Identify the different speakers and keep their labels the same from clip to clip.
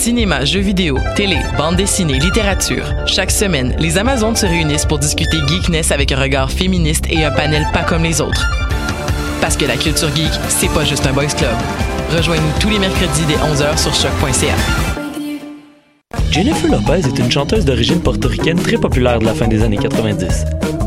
Speaker 1: Cinéma, jeux vidéo, télé, bande dessinée, littérature. Chaque semaine, les Amazones se réunissent pour discuter geekness avec un regard féministe et un panel pas comme les autres. Parce que la culture geek, c'est pas juste un boys club. Rejoignez-nous tous les mercredis dès 11h sur choc.ca.
Speaker 2: Jennifer Lopez est une chanteuse d'origine portoricaine très populaire de la fin des années 90.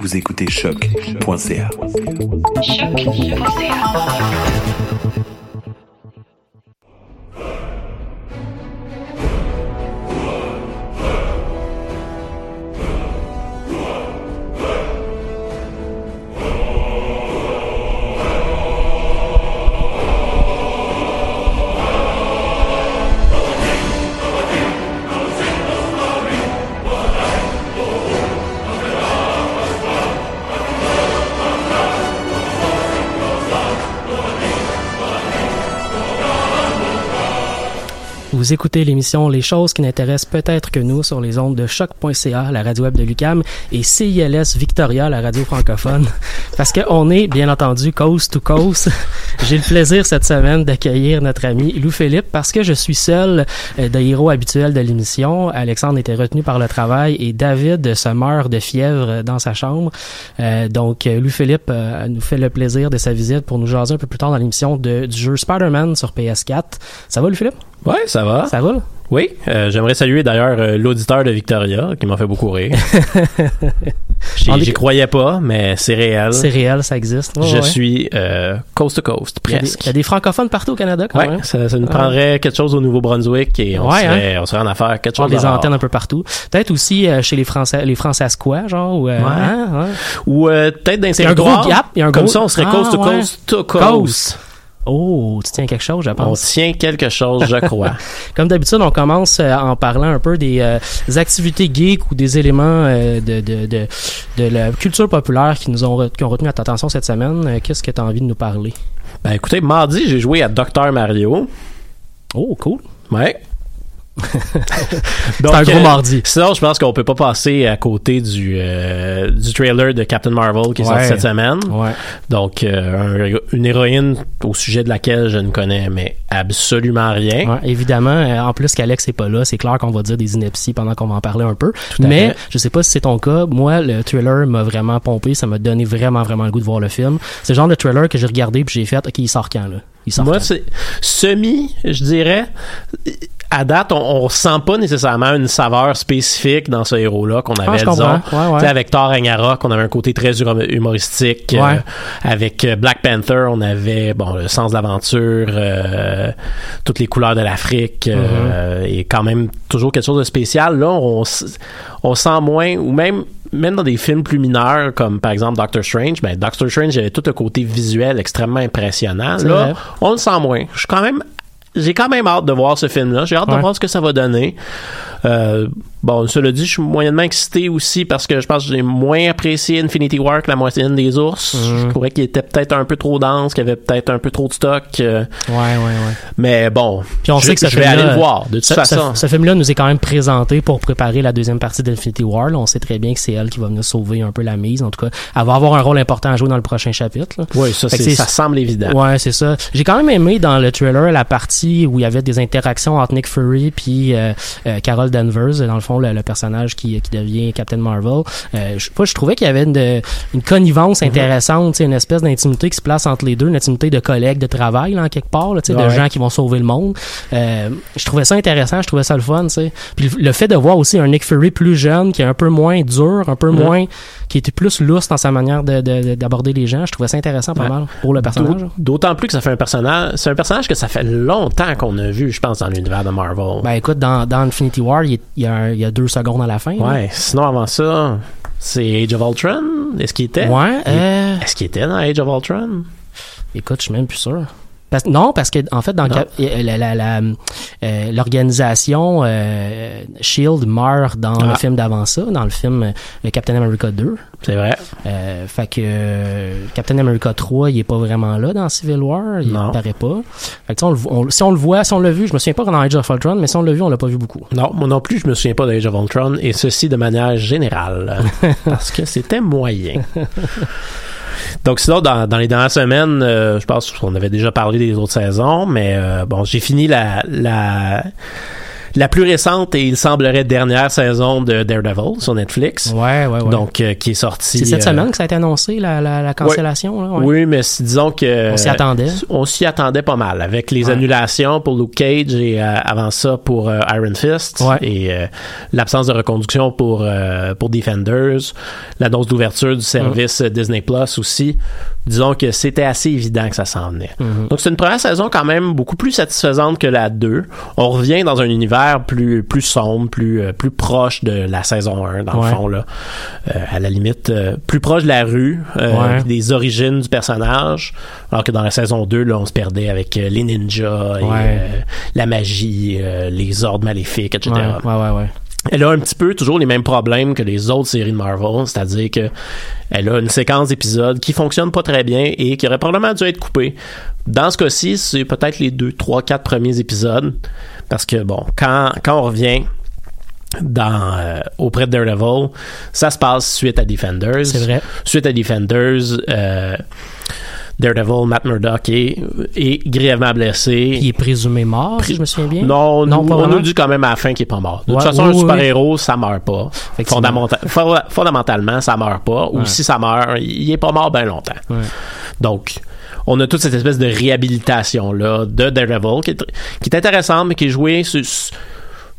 Speaker 3: Vous écoutez choc.ca.
Speaker 4: Vous écoutez l'émission Les choses qui n'intéressent peut-être que nous sur les ondes de choc.ca, la radio web de Lucam, et CILS Victoria, la radio francophone. Parce qu'on est, bien entendu, coast to coast. J'ai le plaisir cette semaine d'accueillir notre ami Lou Philippe parce que je suis seul euh, de héros habituel de l'émission. Alexandre était retenu par le travail et David se meurt de fièvre dans sa chambre. Euh, donc, euh, Lou Philippe euh, nous fait le plaisir de sa visite pour nous jaser un peu plus tard dans l'émission du jeu Spider-Man sur PS4. Ça va, Lou Philippe?
Speaker 5: Ouais, ça va.
Speaker 4: Ça va? là?
Speaker 5: Oui, euh, j'aimerais saluer d'ailleurs euh, l'auditeur de Victoria qui m'a fait beaucoup rire. J'y croyais pas, mais c'est réel.
Speaker 4: C'est réel, ça existe. Ouais,
Speaker 5: Je
Speaker 4: ouais.
Speaker 5: suis euh, coast to coast, presque.
Speaker 4: il y a des francophones partout au Canada quand
Speaker 5: Ouais,
Speaker 4: même.
Speaker 5: ça, ça nous
Speaker 4: Ah.
Speaker 5: prendrait quelque chose au Nouveau-Brunswick et on, serait, on serait en affaire quelque chose
Speaker 4: des antennes un peu partout. Peut-être aussi chez les Français, les Françaisquois, genre. Ou, euh,
Speaker 5: Ouais.
Speaker 4: hein.
Speaker 5: Ou peut-être dans
Speaker 4: un gros gap. Il y a un
Speaker 5: Comme
Speaker 4: gros...
Speaker 5: ça, on serait
Speaker 4: Ah,
Speaker 5: coast to coast to coast.
Speaker 4: Oh, tu tiens quelque chose, je
Speaker 5: On
Speaker 4: pense.
Speaker 5: tient quelque chose, je crois.
Speaker 4: Comme d'habitude, on commence euh, en parlant un peu des, euh, des activités geeks ou des éléments euh, de, de, de, de la culture populaire qui nous ont, qui ont retenu notre attention cette semaine. Qu'est-ce que tu as envie de nous parler?
Speaker 5: ben écoutez, mardi, j'ai joué à Dr Mario.
Speaker 4: Oh, cool.
Speaker 5: Ouais.
Speaker 4: C'est un gros
Speaker 5: euh,
Speaker 4: mardi.
Speaker 5: Sinon, je pense qu'on peut pas passer à côté du, euh, du trailer de Captain Marvel qui est sorti cette semaine.
Speaker 4: Ouais.
Speaker 5: Donc, euh, un- une héroïne au sujet de laquelle je ne connais mais absolument rien.
Speaker 4: Ouais, évidemment, euh, en plus qu'Alex est pas là, c'est clair qu'on va dire des inepties pendant qu'on va en parler un peu. Mais
Speaker 5: fait.
Speaker 4: je sais pas si c'est ton cas. Moi, le thriller m'a vraiment pompé. Ça m'a donné vraiment, vraiment le goût de voir le film. C'est le genre de thriller que j'ai regardé puis j'ai fait, OK, il sort quand, là? Il
Speaker 5: Moi, c'est semi, je dirais. À date, on, on sent pas nécessairement une saveur spécifique dans ce héros-là qu'on avait,
Speaker 4: Ah,
Speaker 5: disons.
Speaker 4: Ouais, ouais.
Speaker 5: Avec Thor Ragnarok, on avait un côté très hum- humoristique. euh, avec euh, Black Panther, on avait bon le sens de l'aventure, euh, toutes les couleurs de l'Afrique, euh,
Speaker 4: Mm-hmm.
Speaker 5: et quand même toujours quelque chose de spécial. Là, on, on sent moins, ou même même dans des films plus mineurs, comme par exemple Doctor Strange, ben Doctor Strange avait tout un côté visuel extrêmement impressionnant. Là,
Speaker 4: vrai.
Speaker 5: on le sent moins. Je suis quand même j'ai quand même hâte de voir ce film-là. J'ai hâte
Speaker 4: Ouais.
Speaker 5: de voir ce que ça va donner. Euh, Bon, cela dit, je suis moyennement excité aussi parce que je pense que j'ai moins apprécié Infinity War que la moitié des ours.
Speaker 4: Mhm.
Speaker 5: Je trouvais qu'il était peut-être un peu trop dense, qu'il y avait peut-être un peu trop de stock. euh,
Speaker 4: Ouais, ouais, ouais.
Speaker 5: mais bon,
Speaker 4: Puis on
Speaker 5: je,
Speaker 4: sait que ce
Speaker 5: je vais aller le voir. De toute façon,
Speaker 4: ce- ce film-là nous est quand même présenté pour préparer la deuxième partie d'Infinity War. là. On sait très bien que c'est elle qui va venir sauver un peu la mise. En tout cas, elle va avoir un rôle important à jouer dans le prochain chapitre. là.
Speaker 5: oui, ça, c'est- ça semble évident.
Speaker 4: Ouais, c'est ça. J'ai quand même aimé dans le trailer la partie où il y avait des interactions entre Nick Fury puis euh, euh, Carol Danvers, dans le fond le, le personnage qui, qui devient Captain Marvel. Euh, je, pas, je trouvais qu'il y avait une, une connivence
Speaker 5: Mhm.
Speaker 4: intéressante, une espèce d'intimité qui se place entre les deux, une intimité de collègues de travail là, en quelque part, là, de gens qui vont sauver le monde. Euh, je trouvais ça intéressant, je trouvais ça le fun, tu sais. Puis le, le fait de voir aussi un Nick Fury plus jeune, qui est un peu moins dur, un peu moins, qui était plus lousse dans sa manière de- de- de- d'aborder les gens, je trouvais ça intéressant pas
Speaker 5: Ouais.
Speaker 4: mal pour le personnage.
Speaker 5: D'aut- D'autant plus que ça fait un personnage. C'est un personnage que ça fait longtemps qu'on a vu, je pense, dans l'univers de Marvel.
Speaker 4: Ben écoute, dans, dans Infinity War, il, y a un- il y a deux secondes à la fin. là.
Speaker 5: ouais. Sinon, avant ça, c'est Age of Ultron. Est-ce qu'il était?
Speaker 4: Ouais, euh,
Speaker 5: Est-ce qu'il était dans Age of Ultron?
Speaker 4: écoute, je suis même plus sûr. Parce- non, parce que en fait, dans euh, la- la- la, euh, l'organisation euh, Shield meurt dans le
Speaker 5: Ah.
Speaker 4: film d'avant ça, dans le film euh, Captain America 2.
Speaker 5: C'est vrai.
Speaker 4: Fait que Captain America 3, il est pas vraiment là dans Civil War, il
Speaker 5: Non.
Speaker 4: paraît pas. Fait que, on on- si on le voit, si on l'a vu, je me souviens pas dans Age of Ultron, mais si on l'a vu, on l'a pas vu beaucoup.
Speaker 5: Non, moi non plus, je me souviens pas d'Age of Ultron, et ceci de manière générale, parce que c'était moyen. Donc sinon, dans, dans les dernières semaines, euh, je pense qu'on avait déjà parlé des autres saisons, mais euh, bon, j'ai fini la, la la plus récente et il semblerait dernière saison de Daredevil sur Netflix.
Speaker 4: Ouais, ouais, ouais.
Speaker 5: Donc euh, qui est sorti
Speaker 4: c'est cette
Speaker 5: euh,
Speaker 4: semaine que ça a été annoncé, la, la, la cancellation. là, ouais.
Speaker 5: Oui, mais disons que
Speaker 4: On s'y attendait.
Speaker 5: On s'y attendait pas mal avec les
Speaker 4: Ouais.
Speaker 5: annulations pour Luke Cage et euh, avant ça pour Iron Fist et l'absence de reconduction pour pour Defenders, l'annonce d'ouverture du service euh, Disney Plus aussi. Disons que c'était assez évident que ça s'en venait.
Speaker 4: Mhm.
Speaker 5: Donc c'est une première saison quand même beaucoup plus satisfaisante que la 2. On revient dans un univers plus plus sombre, plus euh, plus proche de la saison 1 dans
Speaker 4: Ouais.
Speaker 5: le fond là. Euh, à la limite euh, plus proche de la rue,
Speaker 4: Ouais.
Speaker 5: des origines du personnage, alors que dans la saison 2 là, on se perdait avec les ninjas et
Speaker 4: Ouais.
Speaker 5: la magie, les ordres maléfiques, etc.
Speaker 4: Ouais, ouais, ouais, ouais.
Speaker 5: Elle a un petit peu toujours les mêmes problèmes que les autres séries de Marvel, c'est-à-dire que elle a une séquence d'épisodes qui fonctionne pas très bien et qui aurait probablement dû être coupée. Dans ce cas-ci, c'est peut-être les deux, trois, quatre premiers épisodes, parce que bon, quand quand on revient dans euh, auprès de Daredevil, ça se passe suite à Defenders.
Speaker 4: C'est vrai.
Speaker 5: Suite à Defenders, euh, Daredevil, Matt Murdock est, est grièvement blessé.
Speaker 4: Il est présumé mort, si je me souviens bien.
Speaker 5: Non,
Speaker 4: Non,
Speaker 5: nous, on nous dit quand même à la fin qu'il est pas mort. De
Speaker 4: Ouais,
Speaker 5: toute façon,
Speaker 4: oui,
Speaker 5: un
Speaker 4: oui,
Speaker 5: super-héros, ça meurt pas. Fondamenta- fondamentalement, ça meurt pas. Ou
Speaker 4: Ouais.
Speaker 5: si ça meurt, il est pas mort bien longtemps.
Speaker 4: Ouais.
Speaker 5: Donc, on a toute cette espèce de réhabilitation-là de Daredevil qui est, qui est intéressante, mais qui est jouée... sur-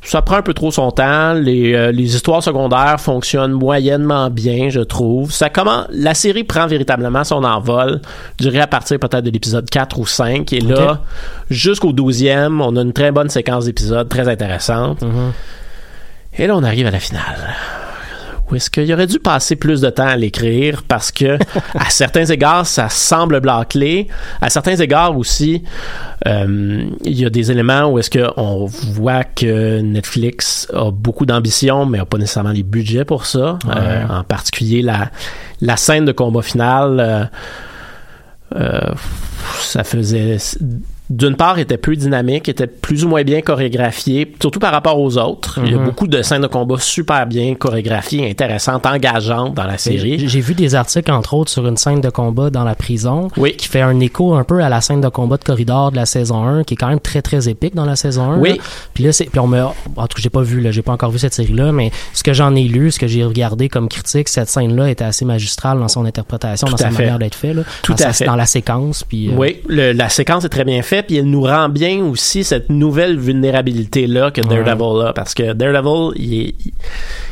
Speaker 5: ça prend un peu trop son temps. Les, euh, les histoires secondaires fonctionnent moyennement bien, je trouve. Ça comment la série prend véritablement son envol, je dirais à partir peut-être de l'épisode 4 ou 5. Et là, jusqu'au 12e, on a une très bonne séquence d'épisodes, très intéressante.
Speaker 4: Mhm.
Speaker 5: Et là, on arrive à la finale. Où est-ce qu'il aurait dû passer plus de temps à l'écrire parce que à certains égards ça semble bâclé, à certains égards aussi euh, il y a des éléments où est-ce que on voit que Netflix a beaucoup d'ambition mais a pas nécessairement les budgets pour ça. Euh, en particulier la la scène de combat final. euh, ça faisait d'une part était plus dynamique, était plus ou moins bien chorégraphié, surtout par rapport aux autres. Il y a
Speaker 4: Mhm.
Speaker 5: beaucoup de scènes de combat super bien chorégraphiées, intéressantes, engageantes dans la série.
Speaker 4: J'ai vu des articles, entre autres, sur une scène de combat dans la prison
Speaker 5: Oui.
Speaker 4: qui fait un écho un peu à la scène de combat de corridor de la saison 1, qui est quand même très, très épique dans la saison 1.
Speaker 5: Oui.
Speaker 4: là. Puis là, c'est, puis on me, en tout cas, j'ai pas vu, là, j'ai pas encore vu cette série-là, mais ce que j'en ai lu, ce que j'ai regardé comme critique, cette scène-là était assez magistrale dans son interprétation,
Speaker 5: Tout
Speaker 4: dans sa
Speaker 5: fait.
Speaker 4: manière d'être fait, là.
Speaker 5: Tout
Speaker 4: dans
Speaker 5: à
Speaker 4: sa-
Speaker 5: fait.
Speaker 4: Dans la séquence, puis. euh,
Speaker 5: Oui, le- la séquence est très bien faite, puis elle nous rend bien aussi cette nouvelle vulnérabilité-là que
Speaker 4: Ouais.
Speaker 5: Daredevil a, parce que Daredevil, il, est-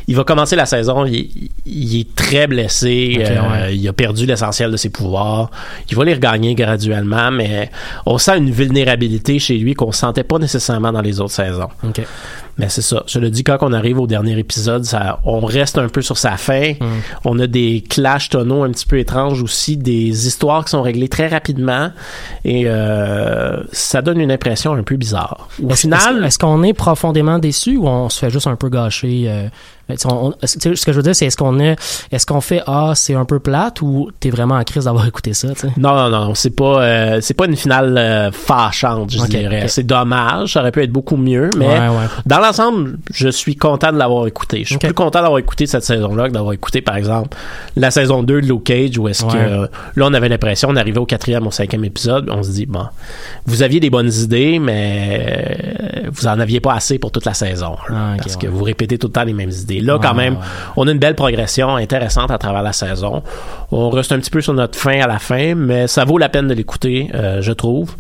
Speaker 5: il- va commencer la saison, il, il est très blessé, euh,
Speaker 4: ouais.
Speaker 5: il a perdu l'essentiel de ses pouvoirs, il va les regagner graduellement, mais on sent une vulnérabilité chez lui qu'on sentait pas nécessairement dans les autres saisons. Mais c'est ça. Je le dis quand on arrive au dernier épisode, ça, on reste un peu sur sa fin.
Speaker 4: Mm.
Speaker 5: On a des clashs tonaux un petit peu étranges aussi, des histoires qui sont réglées très rapidement et euh, ça donne une impression un peu bizarre. Au
Speaker 4: Est-ce-
Speaker 5: final,
Speaker 4: est-ce, est-ce qu'on est profondément déçu ou on se fait juste un peu gâcher euh, on- ce que je veux dire, c'est est-ce qu'on est, est-ce qu'on fait ah c'est un peu plate ou t'es vraiment en crise d'avoir écouté ça?
Speaker 5: Non, non, non, c'est pas, euh, c'est pas une finale euh, fâchante, je dirais. C'est dommage, ça aurait pu être beaucoup mieux, mais
Speaker 4: Ouais, ouais.
Speaker 5: dans l'ensemble, je suis content de l'avoir écouté. Je suis plus content d'avoir écouté cette saison-là que d'avoir écouté, par exemple, la saison 2 de Luke Cage, où est-ce
Speaker 4: Ouais.
Speaker 5: que euh, là, on avait l'impression, on arrivait au quatrième, au cinquième épisode, on se dit, bon, vous aviez des bonnes idées, mais vous en aviez pas assez pour toute la saison, là,
Speaker 4: Ah,
Speaker 5: parce que vous répétez tout le temps les mêmes idées. Là,
Speaker 4: Ouais,
Speaker 5: quand même, on a une belle progression intéressante à travers la saison. On reste un petit peu sur notre fin à la fin, mais ça vaut la peine de l'écouter, euh, je trouve.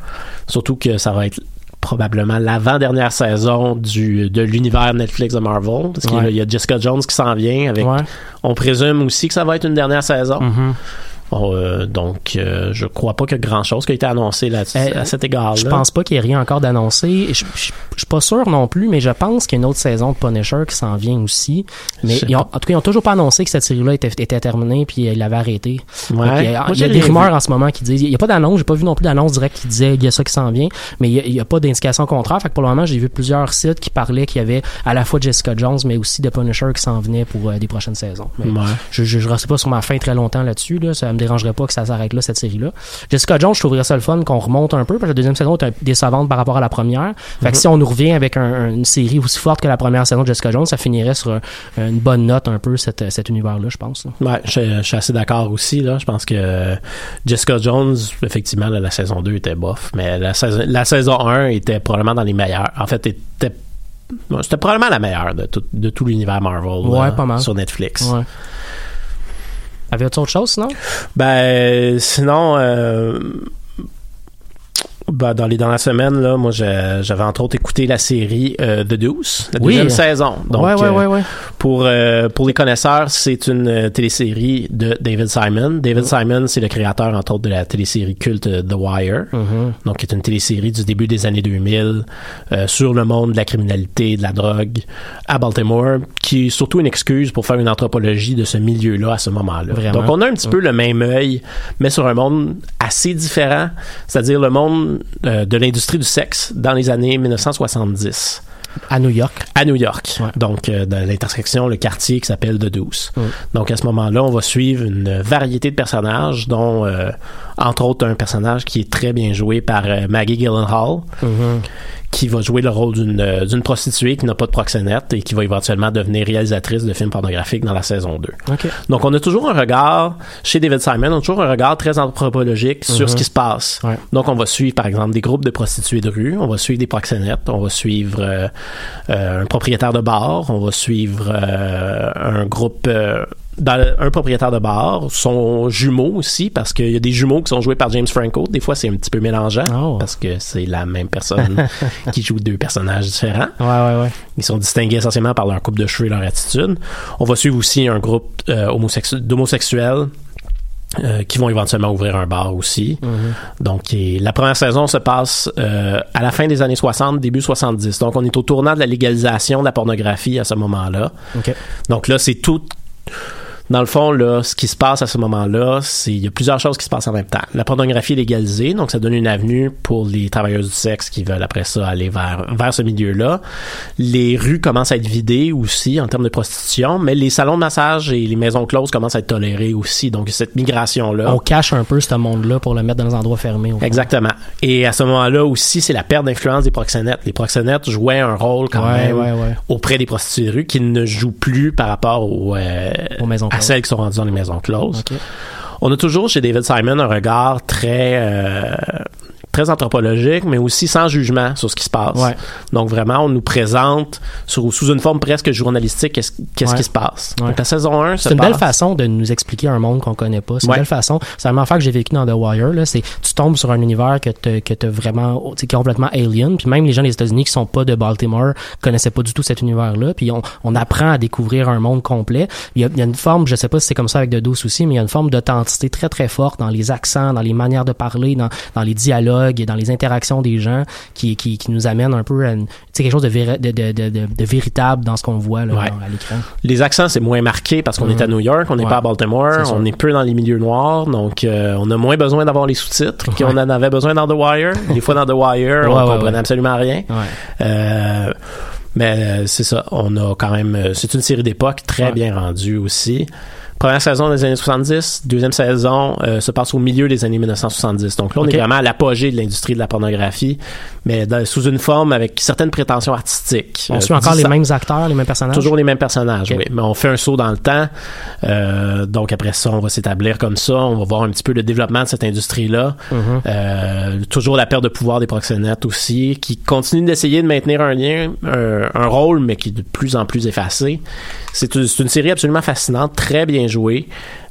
Speaker 5: Surtout que ça va être probablement l'avant-dernière saison du, de l'univers Netflix de Marvel. Parce qu'il y a-
Speaker 4: Ouais.
Speaker 5: il y a Jessica Jones qui s'en vient. Avec,
Speaker 4: Ouais.
Speaker 5: On présume aussi que ça va être une dernière saison.
Speaker 4: Mhm.
Speaker 5: Bon, euh, donc, euh, je crois pas qu'il y a grand-chose qui a été annoncé là,
Speaker 4: Euh,
Speaker 5: à cet égard-là.
Speaker 4: Je pense pas qu'il y ait rien encore d'annoncé. Je, je, je suis pas sûr non plus, mais je pense qu'il y a une autre saison de Punisher qui s'en vient aussi. Mais ils ont- en tout cas, ils ont toujours pas annoncé que cette série-là était, était terminée puis ils l'avaient arrêtée.
Speaker 5: Ouais.
Speaker 4: Donc, il y a,
Speaker 5: Moi,
Speaker 4: il y
Speaker 5: j'ai
Speaker 4: a des rumeurs
Speaker 5: vu.
Speaker 4: en ce moment qui disent. Il y a pas d'annonce, j'ai pas vu non plus d'annonce directe qui disait il y a ça qui s'en vient, mais il y a, il y a pas d'indication contraire. Fait que pour le moment, j'ai vu plusieurs sites qui parlaient qu'il y avait à la fois Jessica Jones, mais aussi de Punisher qui s'en venait pour euh, des prochaines saisons. Mais
Speaker 5: Ouais.
Speaker 4: je, je, je reste pas sur ma fin très longtemps là-dessus. Là. Ça me dérangerait pas que ça s'arrête là, cette série-là. Jessica Jones, je trouverais ça le fun qu'on remonte un peu, parce que la deuxième saison est décevante par rapport à la première. Fait que si on nous revient avec un- un- une série aussi forte que la première saison de Jessica Jones, ça finirait sur un- une bonne note un peu, cette, cet univers-là, je pense. là.
Speaker 5: Ouais, je, je suis assez d'accord aussi. Là. Je pense que Jessica Jones, effectivement, là, la saison 2 était bof, mais la saison, la saison 1 était probablement dans les meilleures. En fait, était bon, c'était probablement la meilleure de tout, de tout l'univers Marvel
Speaker 4: Ouais,
Speaker 5: là,
Speaker 4: pas mal.
Speaker 5: sur Netflix.
Speaker 4: Ouais. Avais-tu autre chose sinon?
Speaker 5: Ben, sinon, euh, ben, dans les dernières semaines, là, moi, j'avais entre autres écouté la série euh, The Deuce, la
Speaker 4: Oui.
Speaker 5: deuxième saison. Donc,
Speaker 4: ouais, ouais,
Speaker 5: euh,
Speaker 4: ouais, ouais.
Speaker 5: Pour, euh, pour les connaisseurs, c'est une télésérie de David Simon. David Simon, c'est le créateur, entre autres, de la télésérie culte The Wire.
Speaker 4: Mhm.
Speaker 5: Donc, qui est une télésérie du début des années 2000 euh, sur le monde de la criminalité, de la drogue à Baltimore, qui est surtout une excuse pour faire une anthropologie de ce milieu-là à ce moment-là. Donc, on a un petit peu le même œil, mais sur un monde assez différent, c'est-à-dire le monde euh, de l'industrie du sexe dans les années 1970
Speaker 4: À New York.
Speaker 5: à New York.
Speaker 4: Ouais.
Speaker 5: Donc, euh, dans l'intersection, le quartier qui s'appelle The Deuce.
Speaker 4: Mm.
Speaker 5: Donc, à ce moment-là, on va suivre une variété de personnages, dont, euh, entre autres, un personnage qui est très bien joué par euh, Maggie Gyllenhaal,
Speaker 4: Mhm.
Speaker 5: Qui va jouer le rôle d'une euh, d'une prostituée qui n'a pas de proxénète et qui va éventuellement devenir réalisatrice de films pornographiques dans la saison 2.
Speaker 4: OK.
Speaker 5: Donc, on a toujours un regard, chez David Simon, on a toujours un regard très anthropologique sur
Speaker 4: Mhm.
Speaker 5: ce qui se passe.
Speaker 4: Ouais.
Speaker 5: Donc, on va suivre, par exemple, des groupes de prostituées de rue, on va suivre des proxénètes, on va suivre euh, euh, un propriétaire de bar, on va suivre euh, un groupe... dans le- un propriétaire de bar, son jumeau aussi, parce qu'il y a des jumeaux qui sont joués par James Franco. Des fois, c'est un petit peu mélangeant,
Speaker 4: Oh.
Speaker 5: parce que c'est la même personne qui joue deux personnages différents.
Speaker 4: Ouais, ouais, ouais.
Speaker 5: Ils sont distingués essentiellement par leur coupe de cheveux et leur attitude. On va suivre aussi un groupe euh, homosexu- d'homosexuels euh, qui vont éventuellement ouvrir un bar aussi. Donc, et la première saison se passe euh, à la fin des années 60, début 70. Donc, on est au tournant de la légalisation de la pornographie à ce moment-là. Donc là, c'est tout. Dans le fond, là, ce qui se passe à ce moment-là, c'est il y a plusieurs choses qui se passent en même temps. La pornographie est légalisée, donc ça donne une avenue pour les travailleuses du sexe qui veulent après ça aller vers vers ce milieu-là. Les rues commencent à être vidées aussi en termes de prostitution, mais les salons de massage et les maisons closes commencent à être tolérés aussi. Donc cette migration-là.
Speaker 4: On cache un peu ce monde-là pour le mettre dans des endroits fermés.
Speaker 5: Exactement. Et à ce moment-là aussi, c'est la perte d'influence des proxénètes. Les proxénètes jouaient un rôle quand
Speaker 4: Ouais,
Speaker 5: même
Speaker 4: ouais, ouais.
Speaker 5: auprès des prostituées de rue qui ne jouent plus par rapport aux, euh,
Speaker 4: Aux maisons
Speaker 5: à celles qui sont rendues dans les maisons closes. On a toujours chez David Simon un regard très euh, très anthropologique, mais aussi sans jugement sur ce qui se passe.
Speaker 4: Ouais.
Speaker 5: Donc vraiment, on nous présente sur, sous une forme presque journalistique qu'est-ce
Speaker 4: Ouais.
Speaker 5: qui se passe.
Speaker 4: Ouais.
Speaker 5: Donc la saison 1
Speaker 4: C'est une belle façon de nous expliquer un monde qu'on connaît pas. C'est une belle façon. C'est la affaire que j'ai vécu dans The Wire. Là. C'est, tu tombes sur un univers que tu que t'as vraiment, qui est complètement alien. Puis même les gens des États-Unis qui sont pas de Baltimore connaissaient pas du tout cet univers-là. Puis on, on apprend à découvrir un monde complet. Il y a, il y a une forme, je sais pas si c'est comme ça avec The Deuce aussi, mais il y a une forme d'authenticité très très forte dans les accents, dans les manières de parler, dans, dans les dialogues. Dialogue, dans les interactions des gens, qui, qui, qui nous amène un peu à une- quelque chose de, véritable dans ce qu'on voit là,
Speaker 5: Ouais.
Speaker 4: à l'écran.
Speaker 5: Les accents, c'est moins marqué parce qu'on est à New York, on n'est
Speaker 4: Ouais.
Speaker 5: pas à Baltimore, on est peu dans les milieux noirs, donc euh, on a moins besoin d'avoir les sous-titres qu'on en avait besoin dans The Wire. Des fois, dans The Wire, on
Speaker 4: ouais,
Speaker 5: comprenait absolument rien. Euh, mais euh, c'est ça, on a quand même... C'est une série d'époque très bien rendue aussi. Première saison des années 70, deuxième saison euh, se passe au milieu des années 1970. Donc là, on est vraiment à l'apogée de l'industrie de la pornographie, mais dans- sous une forme avec certaines prétentions artistiques.
Speaker 4: On
Speaker 5: Euh,
Speaker 4: suit encore les mêmes acteurs, les mêmes personnages?
Speaker 5: Toujours les mêmes personnages, oui. Mais on fait un saut dans le temps. Euh, donc après ça, on va s'établir comme ça. On va voir un petit peu le développement de cette industrie-là.
Speaker 4: Mhm.
Speaker 5: Toujours la perte de pouvoir des proxénètes aussi, qui continue d'essayer de maintenir un lien, un, un rôle, mais qui est de plus en plus effacé. C'est une série absolument fascinante, très bien jouée,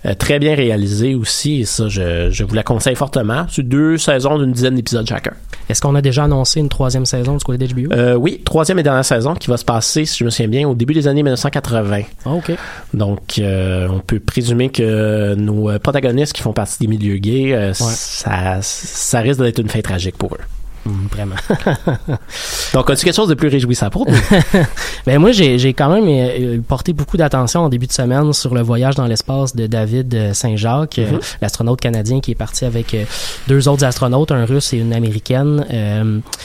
Speaker 5: euh, très bien réalisée aussi. Et ça, je, je vous la conseille fortement. C'est deux saisons d'une dizaine d'épisodes chacun.
Speaker 4: Est-ce qu'on a déjà annoncé une troisième saison du côté d'HBO?
Speaker 5: Euh, oui, troisième et dernière saison qui va se passer, si je me souviens bien, au début des années 1980.
Speaker 4: Ah, OK.
Speaker 5: Donc, euh, on peut présumer que nos euh, protagonistes qui font partie des milieux gays, ça, ça risque d'être une fin tragique pour eux.
Speaker 4: Hum, vraiment.
Speaker 5: Donc, as-tu quelque chose de plus réjouissant pour nous?
Speaker 4: Ben moi, j'ai quand même euh, porté beaucoup d'attention en début de semaine sur le voyage dans l'espace de David euh, Saint-Jacques, euh,
Speaker 5: Mhm.
Speaker 4: l'astronaute canadien qui est parti avec euh, deux autres astronautes, un russe et une américaine.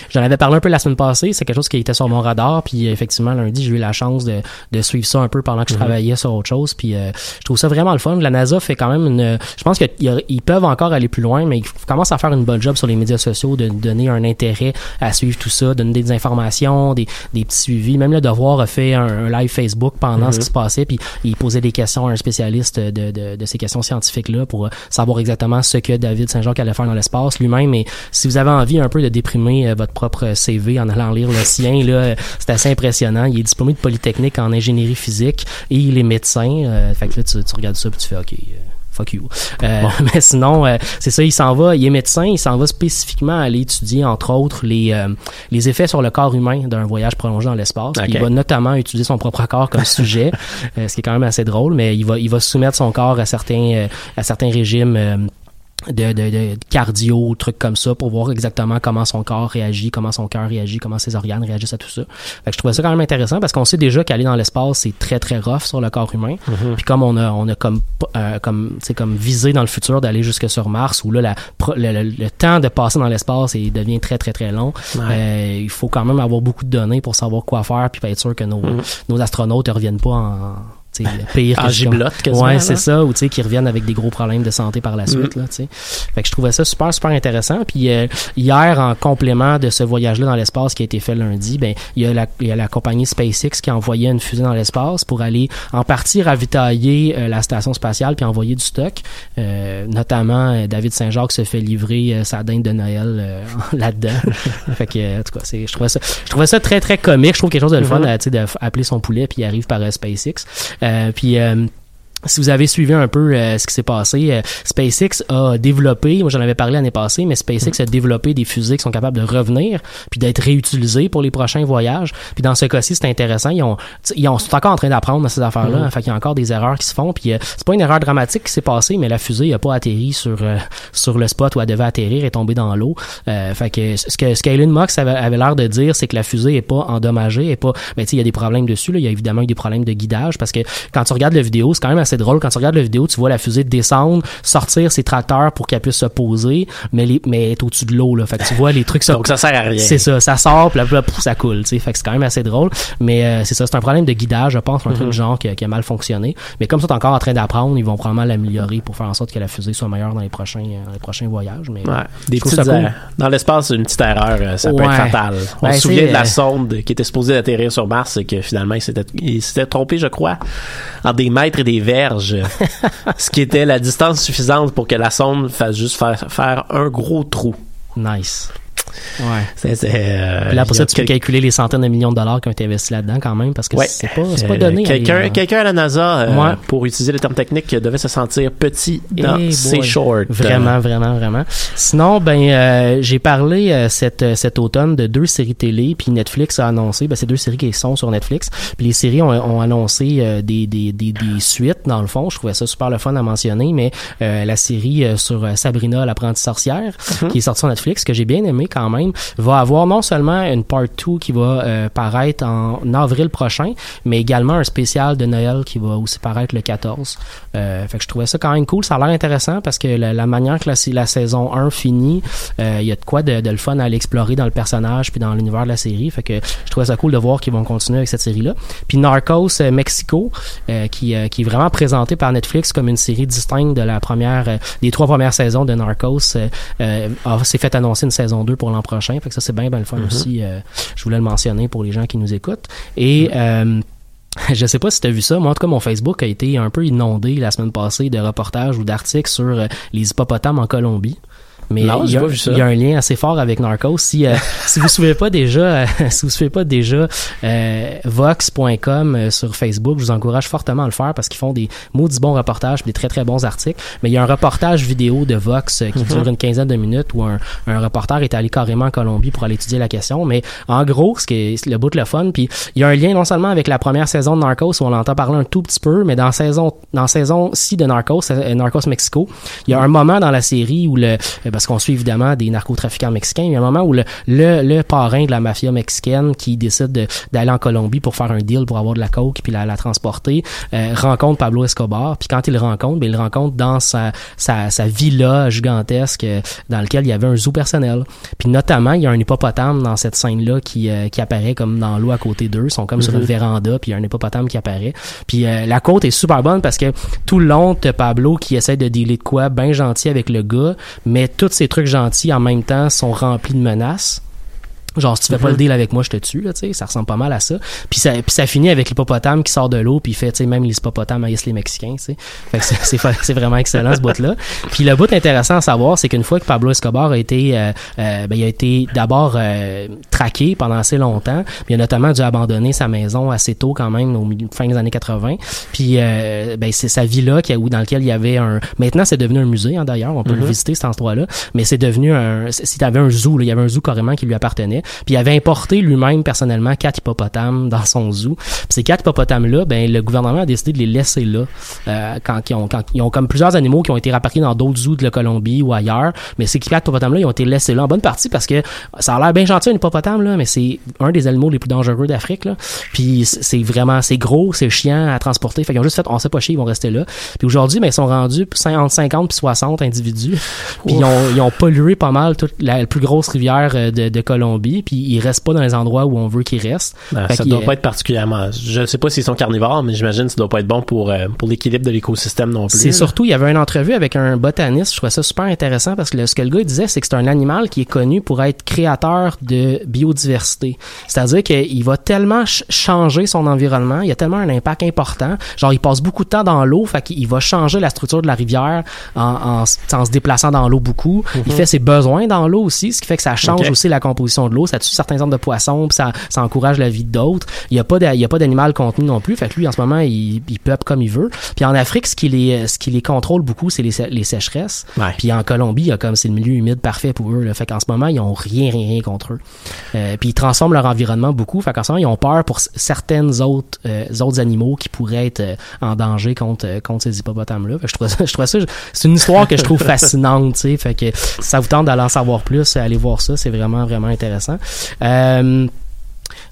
Speaker 4: J'en avais parlé un peu la semaine passée, c'est quelque chose qui était sur mon radar, puis effectivement, lundi, j'ai eu la chance de, de suivre ça un peu pendant que je
Speaker 5: Mhm.
Speaker 4: travaillais sur autre chose, puis je trouve ça vraiment le fun. La NASA fait quand même une... Je pense qu'ils peuvent encore aller plus loin, mais ils commencent à faire une bonne job sur les médias sociaux de donner un intérêt à suivre tout ça, donner des informations, des, des petits suivis. Même le Devoir a fait un, un live Facebook pendant
Speaker 5: Mhm.
Speaker 4: ce qui se passait, puis il posait des questions à un spécialiste de, de, de ces questions scientifiques-là pour euh, savoir exactement ce que David Saint-Jacques allait faire dans l'espace lui-même. Et si vous avez envie un peu de déprimer euh, votre propre CV en allant lire le sien, là, euh, c'est assez impressionnant. Il est diplômé de Polytechnique en ingénierie physique et il est médecin. Euh, fait que là, tu, tu regardes ça puis tu fais OK. Euh, Fuck you. Euh, Mais sinon, euh, c'est ça, il s'en va, il est médecin, il s'en va spécifiquement aller étudier, entre autres, les, euh, les effets sur le corps humain d'un voyage prolongé dans l'espace. Il va notamment utiliser son propre corps comme sujet, ce qui est quand même assez drôle, mais il va, il va soumettre son corps à certains, à certains régimes de, de, de cardio, trucs comme ça, pour voir exactement comment son corps réagit, comment son cœur réagit, comment ses organes réagissent à tout ça. Fait que je trouvais ça quand même intéressant parce qu'on sait déjà qu'aller dans l'espace, c'est très très rough sur le corps humain. Puis comme on a, on a comme, euh, comme, comme visé dans le futur d'aller jusque sur Mars, où là, la, le, le- le temps de passer dans l'espace il devient très très très long. Euh, il faut quand même avoir beaucoup de données pour savoir quoi faire, puis être sûr que nos, nos astronautes ne reviennent pas en pire
Speaker 5: En
Speaker 4: que jusqu'à-
Speaker 5: giblotte, quasiment,
Speaker 4: Ouais,
Speaker 5: là.
Speaker 4: c'est ça, ou tu sais, qui reviennent avec des gros problèmes de santé par la suite, là, tu sais. Fait que je trouvais ça super, super intéressant. Puis euh, hier, en complément de ce voyage-là dans l'espace qui a été fait lundi, ben il y a la, il y a la compagnie SpaceX qui a envoyé une fusée dans l'espace pour aller en partie ravitailler euh, la station spatiale puis envoyer du stock. Euh, notamment, euh, David Saint-Jacques se fait livrer euh, sa dinde de Noël euh, là-dedans. fait que, euh, en tout cas, c'est, je trouvais ça, je trouvais ça très, très comique. Je trouve quelque chose de le fun, euh, tu sais, d'appeler son poulet puis il arrive par SpaceX. Puis euh, si vous avez suivi un peu euh, ce qui s'est passé, euh, SpaceX a développé, moi j'en avais parlé l'année passée, mais SpaceX a développé des fusées qui sont capables de revenir puis d'être réutilisées pour les prochains voyages. Puis dans ce cas-ci, c'est intéressant, ils ont, ils ont- sont encore en train d'apprendre ces affaires-là, fait qu'il y a encore des erreurs qui se font. Puis euh, c'est pas une erreur dramatique qui s'est passée, mais la fusée a pas atterri sur euh, sur le spot où elle devait atterrir, est tombée dans l'eau. Euh, fait que ce que ce qu'Elon Musk avait, avait l'air de dire, c'est que la fusée est pas endommagée, est pas, mais tu sais, il y a des problèmes dessus. Là. Il y a évidemment eu des problèmes de guidage parce que quand tu regardes la vidéo, c'est quand même assez drôle. Quand tu regardes la vidéo, tu vois la fusée descendre, sortir ses tracteurs pour qu'elle puisse se poser, mais les, mais elle est au-dessus de l'eau là. Fait que tu vois les trucs ça.
Speaker 5: Donc, ça sert à rien.
Speaker 4: C'est ça, ça sort, puis là, ça coule, tu sais. Fait que c'est quand même assez drôle. Mais euh, c'est ça, c'est un problème de guidage, je pense, un truc du genre qui, a- qui a mal fonctionné. Mais comme ça, t'es encore en train d'apprendre, ils vont probablement l'améliorer pour faire en sorte que la fusée soit meilleure dans les prochains, euh, dans les prochains voyages. Mais
Speaker 5: Ouais. Des petites
Speaker 4: cool.
Speaker 5: erreurs. Dans l'espace, une petite erreur, euh, ça peut être fatal. On
Speaker 4: Ben,
Speaker 5: se souvient
Speaker 4: c'est,
Speaker 5: de la
Speaker 4: euh,
Speaker 5: sonde qui était supposée atterrir sur Mars et que finalement, il s'était, trompé, je crois, en des mètres et des ce qui était la distance suffisante pour que la sonde fasse juste faire, faire un gros trou.
Speaker 4: Nice. Ouais.
Speaker 5: C'est, c'est, euh,
Speaker 4: là, pour ça, tu peux calculer les centaines de millions de dollars qui ont été investis là-dedans quand même, parce que
Speaker 5: Ouais.
Speaker 4: c'est pas, c'est pas
Speaker 5: Euh,
Speaker 4: donné.
Speaker 5: Quelqu'un,
Speaker 4: à
Speaker 5: à la NASA, euh,
Speaker 4: Ouais.
Speaker 5: pour utiliser le terme technique, devait se sentir petit dans
Speaker 4: Eh
Speaker 5: ses
Speaker 4: boy.
Speaker 5: shorts.
Speaker 4: Vraiment, vraiment, vraiment. Sinon, ben, euh, j'ai parlé euh, cet, cet automne de deux séries télé, puis Netflix a annoncé, ben, c'est deux séries qui sont sur Netflix, puis les séries ont, ont annoncé des, des, des, des suites, dans le fond. Je trouvais ça super le fun à mentionner, mais la série sur Sabrina, l'apprentie sorcière, qui est sortie sur Netflix, que j'ai bien aimé quand même, va avoir non seulement une part 2 qui va euh, paraître en avril prochain, mais également un spécial de Noël qui va aussi paraître le 14. Euh, fait que je trouvais ça quand même cool. Ça a l'air intéressant parce que la, la manière que la, saison 1 finit, euh, il y a de quoi de, de le fun à aller explorer dans le personnage puis dans l'univers de la série. Fait que je trouvais ça cool de voir qu'ils vont continuer avec cette série-là. Puis Narcos euh, Mexico, euh, qui, qui est vraiment présenté par Netflix comme une série distincte de la première, des trois premières saisons de Narcos, s'est fait annoncer une saison 2 pour l'an prochain. Fait que ça, c'est bien, bien le fun aussi. euh, je voulais le mentionner pour les gens qui nous écoutent. Et, euh, je sais pas si tu as vu ça, moi en tout cas mon Facebook a été un peu inondé la semaine passée de reportages ou d'articles sur euh, les hippopotames en Colombie. Mais
Speaker 5: Non,
Speaker 4: il y, a, il y un lien assez fort avec Narcos. Si, euh, si vous suivez pas déjà, euh, si vous suivez pas déjà euh, vox.com euh, sur Facebook, je vous encourage fortement à le faire parce qu'ils font des maudits bons reportages, des très très bons articles. Mais il y a un reportage vidéo de Vox euh, qui dure une quinzaine de minutes où un, un reporter est allé carrément en Colombie pour aller étudier la question. Mais en gros, ce qui est le bout de le fun, puis il y a un lien non seulement avec la première saison de Narcos où on entend parler un tout petit peu, mais dans saison dans saison 6 de Narcos, euh, Narcos Mexico, il y a un moment dans la série où le euh, parce qu'on suit évidemment des narcotrafiquants mexicains, il y a un moment où le le, le parrain de la mafia mexicaine qui décide de- d'aller en Colombie pour faire un deal pour avoir de la coke puis la, la transporter euh, rencontre Pablo Escobar. Puis quand il le rencontre ben, il le rencontre dans sa sa, sa villa gigantesque euh, dans lequel il y avait un zoo personnel. Puis notamment il y a un hippopotame dans cette scène là qui euh, qui apparaît comme dans l'eau à côté d'eux. Ils sont comme sur une véranda puis il y a un hippopotame qui apparaît. Puis euh, la côte est super bonne parce que tout le long Pablo qui essaie de dealer de quoi bien gentil avec le gars mais tous ces trucs gentils en même temps sont remplis de menaces Genre, si tu fais pas le deal avec moi, je te tue, là, tu sais, ça ressemble pas mal à ça. Puis ça, puis ça finit avec l'hippopotame qui sort de l'eau, puis il fait, tu sais, même les hippopotames haïssent les Mexicains, tu sais. Fait que c'est- vraiment excellent, ce bout-là. Puis le bout intéressant à savoir, c'est qu'une fois que Pablo Escobar a été, euh, euh, ben, il a été d'abord euh, traqué pendant assez longtemps, puis il a notamment dû abandonner sa maison assez tôt quand même, au milieu, fin des années 80. Puis, euh, ben, c'est sa villa qui a, où, dans laquelle il y avait un... Maintenant, c'est devenu un musée, hein, d'ailleurs, on peut le visiter, cet endroit-là, mais c'est devenu un... S'il y avait un zoo, là, il y avait un zoo carrément qui lui appartenait, puis il avait importé lui-même personnellement quatre hippopotames dans son zoo. Puis ces quatre hippopotames-là, ben le gouvernement a décidé de les laisser là euh, quand ils ont quand ils ont comme plusieurs animaux qui ont été rapatriés dans d'autres zoos de la Colombie ou ailleurs, mais ces quatre hippopotames-là, ils ont été laissés là en bonne partie parce que ça a l'air bien gentil un hippopotame là, mais c'est un des animaux les plus dangereux d'Afrique là. Puis c'est vraiment c'est gros, c'est chiant à transporter. Fait qu'ils ont juste fait on sait pas chier, ils vont rester là. Puis aujourd'hui, ben ils sont rendus entre 50 puis 60 individus. Puis ils ont, ils ont pollué pas mal toute la, la plus grosse rivière euh, de, de Colombie, puis ils restent pas dans les endroits où on veut qu'ils restent.
Speaker 5: Ben, ça
Speaker 4: qu'il
Speaker 5: doit pas être particulièrement. Je ne sais pas s'ils sont carnivores, mais j'imagine que ça doit pas être bon pour, euh, pour l'équilibre de l'écosystème non plus.
Speaker 4: C'est surtout, il y avait une entrevue avec un botaniste, je trouvais ça super intéressant parce que le- ce que le gars disait, c'est que c'est un animal qui est connu pour être créateur de biodiversité. C'est-à-dire qu'il va tellement ch- changer son environnement, il a tellement un impact important. Genre, il passe beaucoup de temps dans l'eau, fait qu'il va changer la structure de la rivière en, en, se déplaçant dans l'eau beaucoup. Il fait ses besoins dans l'eau aussi, ce qui fait que ça change aussi la composition de l'eau, ça tue certains sortes de poissons, puis ça, ça encourage la vie d'autres. Il y a pas d'animal contenu non plus, fait que lui en ce moment il, il peuple comme il veut. Puis en Afrique, ce qui les ce qui les contrôle beaucoup, c'est les, sé- les sécheresses.
Speaker 5: Ouais.
Speaker 4: Puis en Colombie, il y a comme c'est le milieu humide parfait pour eux. Là. Fait qu'en ce moment, ils ont rien, rien, rien contre eux. Euh, puis ils transforment leur environnement beaucoup. Fait qu'en ce moment, ils ont peur pour certaines autres euh, autres animaux qui pourraient être euh, en danger contre euh, contre ces hippopotames-là. Je trouve ça, je trouve ça, c'est une histoire que je trouve fascinante. Tu sais, fait que ça vous tente d'aller en savoir plus, allez voir ça. C'est vraiment, vraiment intéressant. Euh,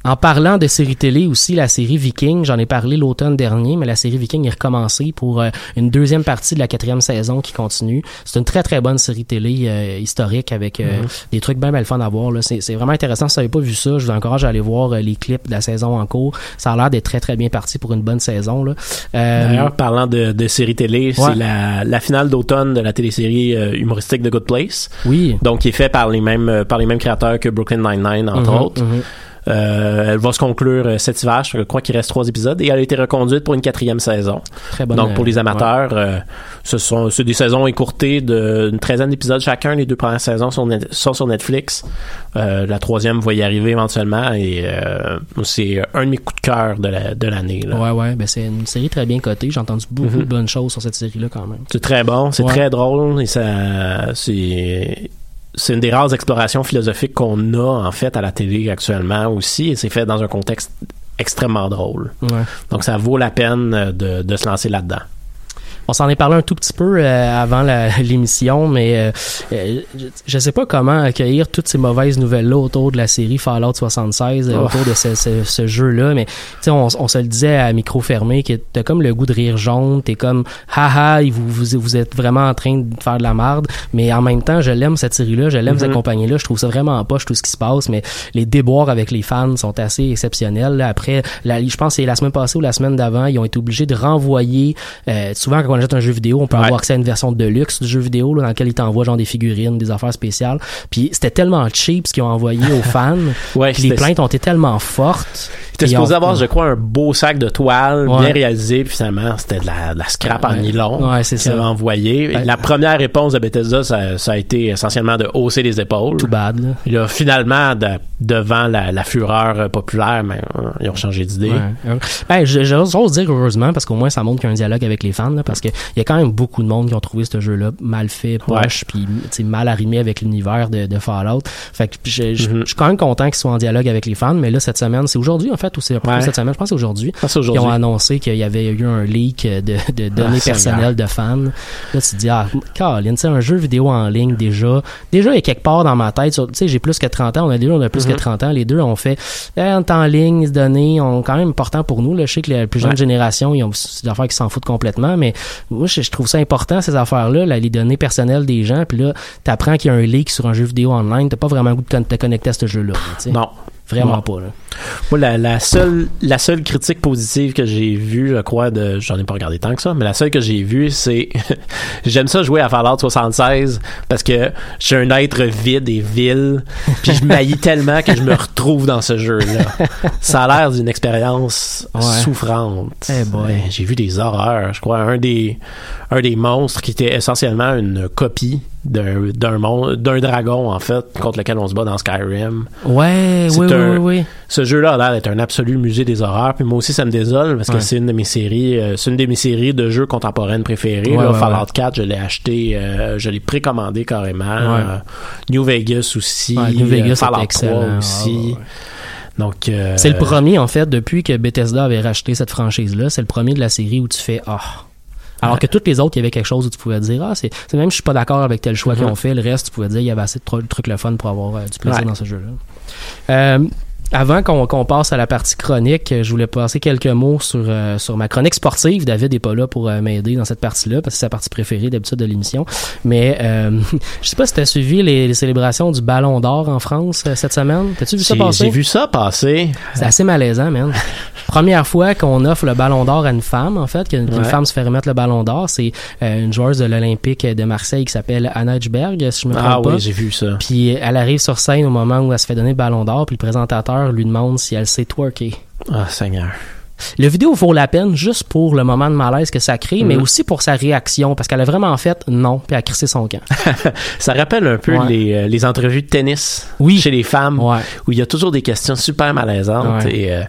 Speaker 4: en parlant de séries télé aussi, la série Viking, j'en ai parlé l'automne dernier, mais la série Viking est recommencée pour euh, une deuxième partie de la quatrième saison qui continue. C'est une très très bonne série télé euh, historique avec euh, des trucs bien le fun à voir. C'est vraiment intéressant. Si vous n'avez pas vu ça, je vous encourage à aller voir les clips de la saison en cours. Ça a l'air d'être très très bien parti pour une bonne saison.
Speaker 5: D'ailleurs, parlant de, de séries télé,
Speaker 4: Ouais.
Speaker 5: c'est la, la finale d'automne de la télésérie humoristique The Good Place.
Speaker 4: oui.
Speaker 5: Donc, qui est fait par les mêmes, par les mêmes créateurs que Brooklyn Nine-Nine, entre
Speaker 4: Mhm,
Speaker 5: autres.
Speaker 4: mhm.
Speaker 5: Elle va se conclure euh, cet hiver. Je crois qu'il reste trois épisodes et elle a été reconduite pour une quatrième saison.
Speaker 4: Très bonne.
Speaker 5: Donc pour les
Speaker 4: euh,
Speaker 5: amateurs, euh, ce sont c'est des saisons écourtées d'une treizaine d'épisodes chacun. Les deux premières saisons sont, net- sont sur Netflix. Euh, la troisième va y arriver éventuellement et euh, c'est un de mes coups de cœur de la- de l'année. là.
Speaker 4: Ouais, ouais, ben c'est une série très bien cotée. J'ai entendu beaucoup
Speaker 5: Mhm.
Speaker 4: de bonnes choses sur cette série-là quand même.
Speaker 5: C'est très bon, c'est
Speaker 4: Ouais.
Speaker 5: très drôle et ça c'est c'est une des rares explorations philosophiques qu'on a en fait à la télé actuellement aussi et c'est fait dans un contexte extrêmement drôle.
Speaker 4: Ouais.
Speaker 5: Donc ça vaut la peine euh, de, de se lancer là-dedans.
Speaker 4: On s'en est parlé un tout petit peu euh, avant l'émission, mais euh, euh, je- je sais pas comment accueillir toutes ces mauvaises nouvelles-là autour de la série Fallout 76, euh,
Speaker 5: Oh.
Speaker 4: autour de ce, ce- ce jeu-là. Mais tu sais, on, on se le disait à micro fermé que t'as comme le goût de rire jaune, t'es comme haha, vous, vous, vous êtes vraiment en train de faire de la merde. Mais en même temps, je l'aime cette série-là, je l'aime
Speaker 5: Mhm.
Speaker 4: cette compagnie-là, je trouve ça vraiment poche tout ce qui se passe. Mais les déboires avec les fans sont assez exceptionnels. là. Après, la, je pense que c'est la semaine passée ou la semaine d'avant, ils ont été obligés de renvoyer. euh, souvent, quand on achète un jeu vidéo, on peut
Speaker 5: Ouais.
Speaker 4: avoir accès à une version de luxe du jeu vidéo là, dans lequel ils t'envoient genre des figurines, des affaires spéciales. Puis c'était tellement cheap ce qu'ils ont envoyé aux fans.
Speaker 5: Ouais,
Speaker 4: Puis les plaintes ont été tellement fortes. Ils
Speaker 5: supposé
Speaker 4: ont-
Speaker 5: avoir, je crois, un beau sac de toile
Speaker 4: Ouais.
Speaker 5: bien réalisé, puis finalement, c'était de la, de la scrap en nylon
Speaker 4: Ouais,
Speaker 5: qu'ils avaient envoyé. La première réponse de Bethesda, ça, ça a été essentiellement de hausser les épaules.
Speaker 4: Too bad. Là.
Speaker 5: Là, finalement, de- devant la, la fureur euh, populaire, mais, euh, ils ont changé d'idée.
Speaker 4: Ben, j'ose dire heureusement parce qu'au moins ça montre qu'il y a un dialogue avec les fans là, parce que il y a quand même beaucoup de monde qui ont trouvé ce jeu-là mal fait, poche, puis mal arrimé avec l'univers de, de Fallout. Fait que je,
Speaker 5: Mhm.
Speaker 4: je suis quand même content qu'ils soient en dialogue avec les fans, mais là cette semaine, c'est aujourd'hui en fait ou c'est
Speaker 5: Ouais.
Speaker 4: cette semaine, je pense que c'est aujourd'hui.
Speaker 5: Ça, c'est
Speaker 4: Ils ont annoncé qu'il y avait eu un leak de, de données
Speaker 5: Ah, Seigneur.
Speaker 4: personnelles de fans. Là, tu te dis, ah, Caroline, tu sais, un jeu vidéo en ligne, déjà, déjà, il y a quelque part dans ma tête, tu sais, j'ai plus que 30 ans, on a déjà, on a plus
Speaker 5: Mhm.
Speaker 4: que 30 ans, les deux, on fait, eh, on est en ligne, les données, on quand même important pour nous, là. Je sais que la plus jeune
Speaker 5: Ouais.
Speaker 4: génération, ils ont c'est des affaires qui s'en foutent complètement, mais moi, je, trouve ça important, ces affaires-là, là, les données personnelles des gens, puis là, t'apprends qu'il y a un leak sur un jeu vidéo online, t'as pas vraiment le goût de te, te connecter à ce jeu-là.
Speaker 5: Non.
Speaker 4: Vraiment pas, là.
Speaker 5: Moi, la, la seule, la seule critique positive que j'ai vue, je crois, de, j'en ai pas regardé tant que ça, mais la seule que j'ai vue, c'est, j'aime ça jouer à Fallout 76 parce que je suis un être vide et vil, puis je maillis tellement que je me retrouve dans ce jeu-là. Ça a l'air d'une expérience
Speaker 4: Ouais.
Speaker 5: souffrante.
Speaker 4: Eh.
Speaker 5: Ouais, j'ai vu des horreurs. Je crois un des, un des monstres qui était essentiellement une copie d'un, d'un dragon, en fait, contre lequel on se bat dans Skyrim.
Speaker 4: Ouais, oui, oui,
Speaker 5: un-
Speaker 4: oui, oui.
Speaker 5: Ce jeu-là a l'air d'être un absolu musée des horreurs. Puis moi aussi, ça me désole parce que
Speaker 4: Ouais.
Speaker 5: c'est une de mes séries, euh, c'est une de mes séries de jeux contemporaines préférées.
Speaker 4: Ouais,
Speaker 5: là.
Speaker 4: ouais,
Speaker 5: Fallout
Speaker 4: ouais.
Speaker 5: 4, je l'ai acheté, euh, je l'ai précommandé carrément. Euh, New Vegas aussi.
Speaker 4: New Vegas,
Speaker 5: Fallout
Speaker 4: excellent.
Speaker 5: 3 aussi.
Speaker 4: Ah, ouais.
Speaker 5: Donc,
Speaker 4: C'est le premier, en fait, depuis que Bethesda avait racheté cette franchise-là. C'est le premier de la série où tu fais Ah. Alors que toutes les autres, il y avait quelque chose où tu pouvais dire Ah, c'est c'est même je suis pas d'accord avec tel choix qu'ils
Speaker 5: Mhm.
Speaker 4: ont fait. Le reste, tu pouvais dire il y avait assez de trucs le fun pour avoir euh, du plaisir
Speaker 5: Ouais.
Speaker 4: dans ce jeu-là. Euh, avant qu'on qu'on passe à la partie chronique, je voulais passer quelques mots sur, euh, sur ma chronique sportive. David est pas là pour euh, m'aider dans cette partie-là parce que c'est sa partie préférée d'habitude de l'émission. Mais euh, je sais pas si tu as suivi les, les célébrations du Ballon d'Or en France euh, cette semaine. T'as-tu vu ça passer?
Speaker 5: j'ai vu ça passer.
Speaker 4: C'est assez malaisant, man. Première fois qu'on offre le ballon d'or à une femme, en fait, qu'une
Speaker 5: Ouais.
Speaker 4: femme se fait remettre le ballon d'or, c'est euh, une joueuse de l'Olympique de Marseille qui s'appelle Anna Edgeberg, si je me trompe
Speaker 5: Ah
Speaker 4: pas.
Speaker 5: oui, j'ai vu ça.
Speaker 4: Puis elle arrive sur scène au moment où elle se fait donner le ballon d'or, puis le présentateur lui demande si elle sait twerker.
Speaker 5: Ah, Seigneur.
Speaker 4: Le vidéo vaut la peine juste pour le moment de malaise que ça crée, mais
Speaker 5: Mhm.
Speaker 4: aussi pour sa réaction, parce qu'elle a vraiment fait non, puis elle a crissé son camp.
Speaker 5: Ça rappelle un peu
Speaker 4: Ouais.
Speaker 5: les, euh, les entrevues de tennis
Speaker 4: Oui.
Speaker 5: chez les femmes.
Speaker 4: Ouais.
Speaker 5: où il y a toujours des questions super malaisantes
Speaker 4: Ouais.
Speaker 5: et euh,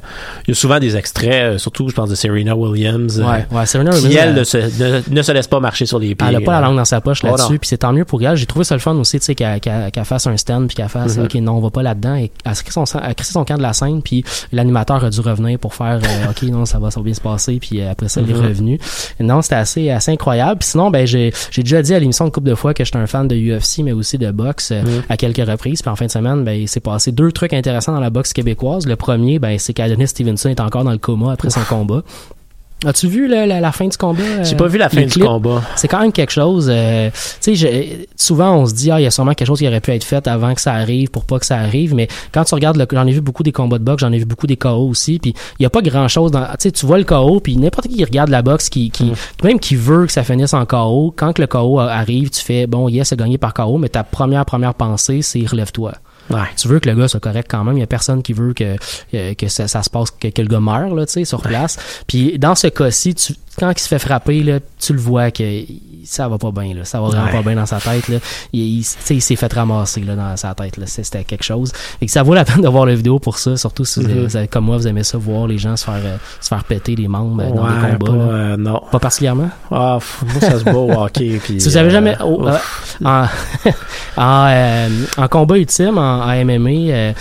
Speaker 5: il y a souvent des extraits, euh, surtout je pense de Serena Williams, euh,
Speaker 4: Serena
Speaker 5: qui
Speaker 4: Williams,
Speaker 5: elle ne se, ne, ne se laisse pas marcher sur les pieds.
Speaker 4: Elle a pas la langue dans sa poche
Speaker 5: Oh
Speaker 4: là-dessus, puis c'est tant mieux pour elle. J'ai trouvé ça le fun aussi, tu sais, qu'elle fasse un stand, puis qu'elle fasse,
Speaker 5: Mhm.
Speaker 4: ok, non, on va pas là-dedans. Et elle a crissé son, son camp de la scène, puis l'animateur a dû revenir pour faire, euh, ok, non, ça va, ça va bien se passer, puis euh, après ça, il est revenu. Non, c'était assez, assez incroyable. Puis sinon, ben, j'ai, j'ai déjà dit à l'émission une couple de fois que j'étais un fan de UFC, mais aussi de boxe euh,
Speaker 5: Mhm.
Speaker 4: à quelques reprises. Puis en fin de semaine, ben, il s'est passé deux trucs intéressants dans la boxe québécoise. Le premier, ben, c'est qu'Adonis Stevenson est encore dans le coma après son combat. As-tu vu la, la, la fin du combat?
Speaker 5: J'ai
Speaker 4: euh,
Speaker 5: pas vu la fin du combat.
Speaker 4: c'est quand même quelque chose. euh, tu sais, je- souvent on se dit ah il y a sûrement quelque chose qui aurait pu être fait avant que ça arrive pour pas que ça arrive. Mais quand tu regardes, le- j'en ai vu beaucoup des combats de boxe, j'en ai vu beaucoup des KO aussi. Puis il y a pas grand chose dans. Tu tu vois le KO, puis n'importe qui qui regarde la boxe, qui, qui même qui veut que ça finisse en KO. Quand que le KO arrive, tu fais bon yes, c'est gagné par KO, mais ta première première pensée c'est relève-toi.
Speaker 5: Ouais.
Speaker 4: Tu veux que le gars soit correct quand même. Il y a personne qui veut que, que, ça, ça se passe, que, que le gars meure, là, tu sais, sur place. Puis dans ce cas-ci, tu, quand il se fait frapper, là, tu le vois que ça va pas bien, là. Ça va vraiment
Speaker 5: Ouais.
Speaker 4: pas bien dans sa tête, là. Il, il, tu sais, il s'est fait ramasser, là, dans sa tête, là. C'était quelque chose. Et que ça vaut la peine de voir la vidéo pour ça, surtout si vous,
Speaker 5: Mhm.
Speaker 4: vous avez- comme moi, vous aimez ça, voir les gens se faire, euh, se faire péter les membres euh, dans
Speaker 5: Ouais,
Speaker 4: les combats,
Speaker 5: pas,
Speaker 4: là.
Speaker 5: euh, non.
Speaker 4: Pas particulièrement?
Speaker 5: Ah, pff, moi, ça se bat au hockey. Puis,
Speaker 4: Si vous avez jamais oh, en, en, euh, en combat ultime en, en MMA, il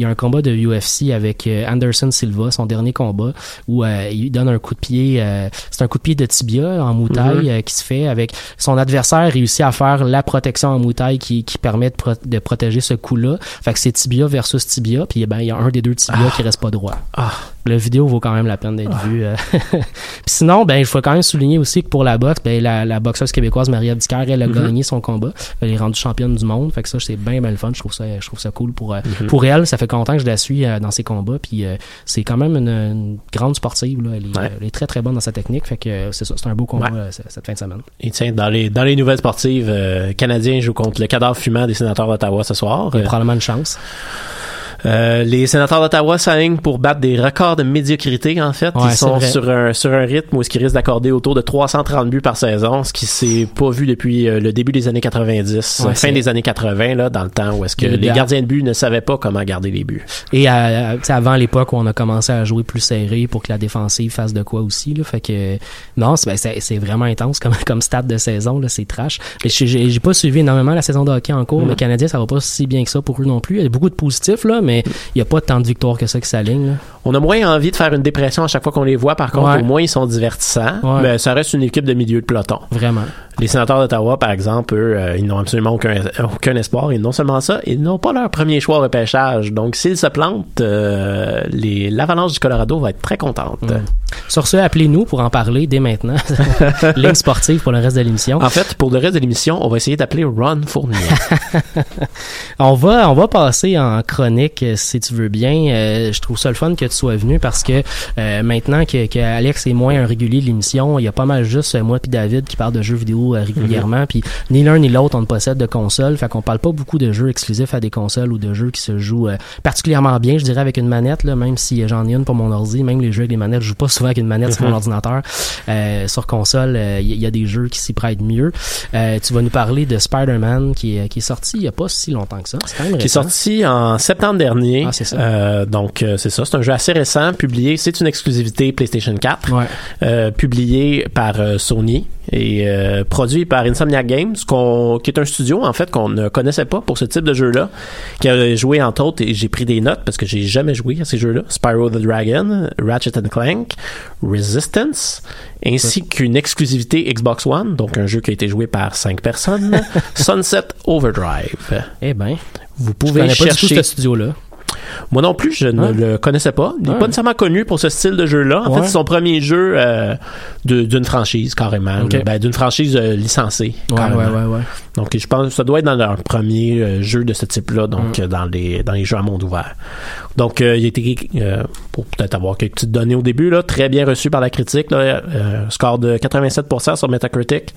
Speaker 4: y a un combat de UFC avec Anderson Silva, son dernier combat, où euh, il donne un coup de pied. euh, c'est un coup de pied de tibia en moutaille
Speaker 5: Mhm.
Speaker 4: euh, qui se fait avec son adversaire réussit à faire la protection en moutaille qui, qui permet de, pro- de protéger ce coup-là. Fait que c'est tibia versus tibia, puis ben il y a un des deux tibias qui reste pas droit.
Speaker 5: Ah.
Speaker 4: La vidéo vaut quand même la peine d'être vue. euh. Puis sinon, ben, il faut quand même souligner aussi que pour la boxe, ben, la, la boxeuse québécoise Maria Dicker, elle a
Speaker 5: Mhm.
Speaker 4: gagné son combat. Elle est rendue championne du monde. Fait que ça, c'est bien, bien le fun. Je trouve ça, je trouve ça cool pour, euh,
Speaker 5: Mhm.
Speaker 4: pour elle. Ça fait longtemps que je la suis euh, dans ses combats. Puis c'est quand même une, une grande sportive. Là. Elle, est,
Speaker 5: Ouais.
Speaker 4: elle est très, très bonne dans sa technique. Fait que c'est ça. C'est un beau combat
Speaker 5: Ouais.
Speaker 4: cette fin de semaine.
Speaker 5: Et tiens, dans les, dans les nouvelles sportives, euh, Canadiens jouent contre le cadavre fumant des sénateurs d'Ottawa ce soir.
Speaker 4: Il y a probablement une chance.
Speaker 5: Euh, les sénateurs d'Ottawa s'alignent pour battre des records de médiocrité, en fait.
Speaker 4: Ouais,
Speaker 5: Ils sont sur un, sur un rythme où ils risquent d'accorder autour de 330 buts par saison, ce qui s'est pas vu depuis euh, le début des années 90,
Speaker 4: Ouais,
Speaker 5: fin des années 80, là, dans le temps où est-ce que les gardiens de but ne savaient pas comment garder les buts.
Speaker 4: Et à- à- avant l'époque où on a commencé à jouer plus serré pour que la défensive fasse de quoi aussi. Là, fait que non, c'est ben, vraiment intense comme, comme stade de saison. là C'est trash. J'ai pas suivi énormément la saison de hockey en cours,
Speaker 5: Mhm.
Speaker 4: mais Canadien, ça va pas si bien que ça pour eux non plus. Il y a beaucoup de positifs, là, mais il y a pas tant de victoires que ça qui s'alignent.
Speaker 5: On a moins envie de faire une dépression à chaque fois qu'on les voit. Par contre,
Speaker 4: Ouais.
Speaker 5: au moins, ils sont divertissants.
Speaker 4: Ouais.
Speaker 5: Mais ça reste une équipe de milieu de peloton.
Speaker 4: Vraiment.
Speaker 5: Les sénateurs d'Ottawa, par exemple, eux, euh, ils n'ont absolument aucun, aucun espoir. Et non seulement ça, ils n'ont pas leur premier choix au repêchage. Donc, s'ils se plantent, euh, les- l'Avalanche du Colorado va être très contente.
Speaker 4: Mm. Sur ce, appelez-nous pour en parler dès maintenant. Ligne sportive pour le reste de l'émission.
Speaker 5: En fait, pour le reste de l'émission, on va essayer d'appeler Ron Fournier.
Speaker 4: On va, on va passer en chronique si tu veux bien. Euh, je trouve ça le fun que tu sois venu parce que euh, maintenant que, que Alex est moins un régulier de l'émission, il y a pas mal juste moi puis David qui parle de jeux vidéo euh, régulièrement. Puis ni l'un ni l'autre on ne possède de console, fait qu'on parle pas beaucoup de jeux exclusifs à des consoles ou de jeux qui se jouent euh, particulièrement bien, je dirais avec une manette là, même si j'en ai une pour mon ordi, même les jeux avec les manettes, je joue pas souvent avec une manette sur mon ordinateur. Euh, sur console, il y, a des jeux qui s'y prêtent mieux. Euh, tu vas nous parler de Spider-Man qui est, qui est sorti il y a pas si longtemps que ça. C'est quand même
Speaker 5: qui est sorti en septembre dernier.
Speaker 4: Ah, c'est ça.
Speaker 5: Euh, donc, c'est ça. C'est un jeu assez récent, publié. C'est une exclusivité PlayStation 4.
Speaker 4: Ouais.
Speaker 5: euh, publié par euh, Sony et euh, produit par Insomniac Games, qui est un studio en fait qu'on ne connaissait pas pour ce type de jeu-là, qui a joué entre autres et j'ai pris des notes parce que j'ai jamais joué à ces jeux-là, Spyro the Dragon, Ratchet and Clank, Resistance, ainsi qu'une exclusivité Xbox One, donc un jeu qui a été joué par cinq personnes, Sunset Overdrive.
Speaker 4: Eh ben,
Speaker 5: Vous
Speaker 4: je
Speaker 5: pouvez
Speaker 4: connais pas du tout
Speaker 5: chercher.
Speaker 4: ce studio-là.
Speaker 5: Moi non plus, je ne
Speaker 4: Ouais.
Speaker 5: le connaissais pas. Il n'est
Speaker 4: Ouais.
Speaker 5: pas nécessairement connu pour ce style de jeu-là. En
Speaker 4: Ouais.
Speaker 5: fait, c'est son premier jeu euh, de- d'une franchise, carrément. Ben, d'une franchise euh, licencée. Donc, je pense que ça doit être dans leur premier euh, jeu de ce type-là, donc euh, dans, les, dans les jeux à monde ouvert. Donc, il a été, pour peut-être avoir quelques petites données au début, là, très bien reçu par la critique. Là, score de 87% sur Metacritic.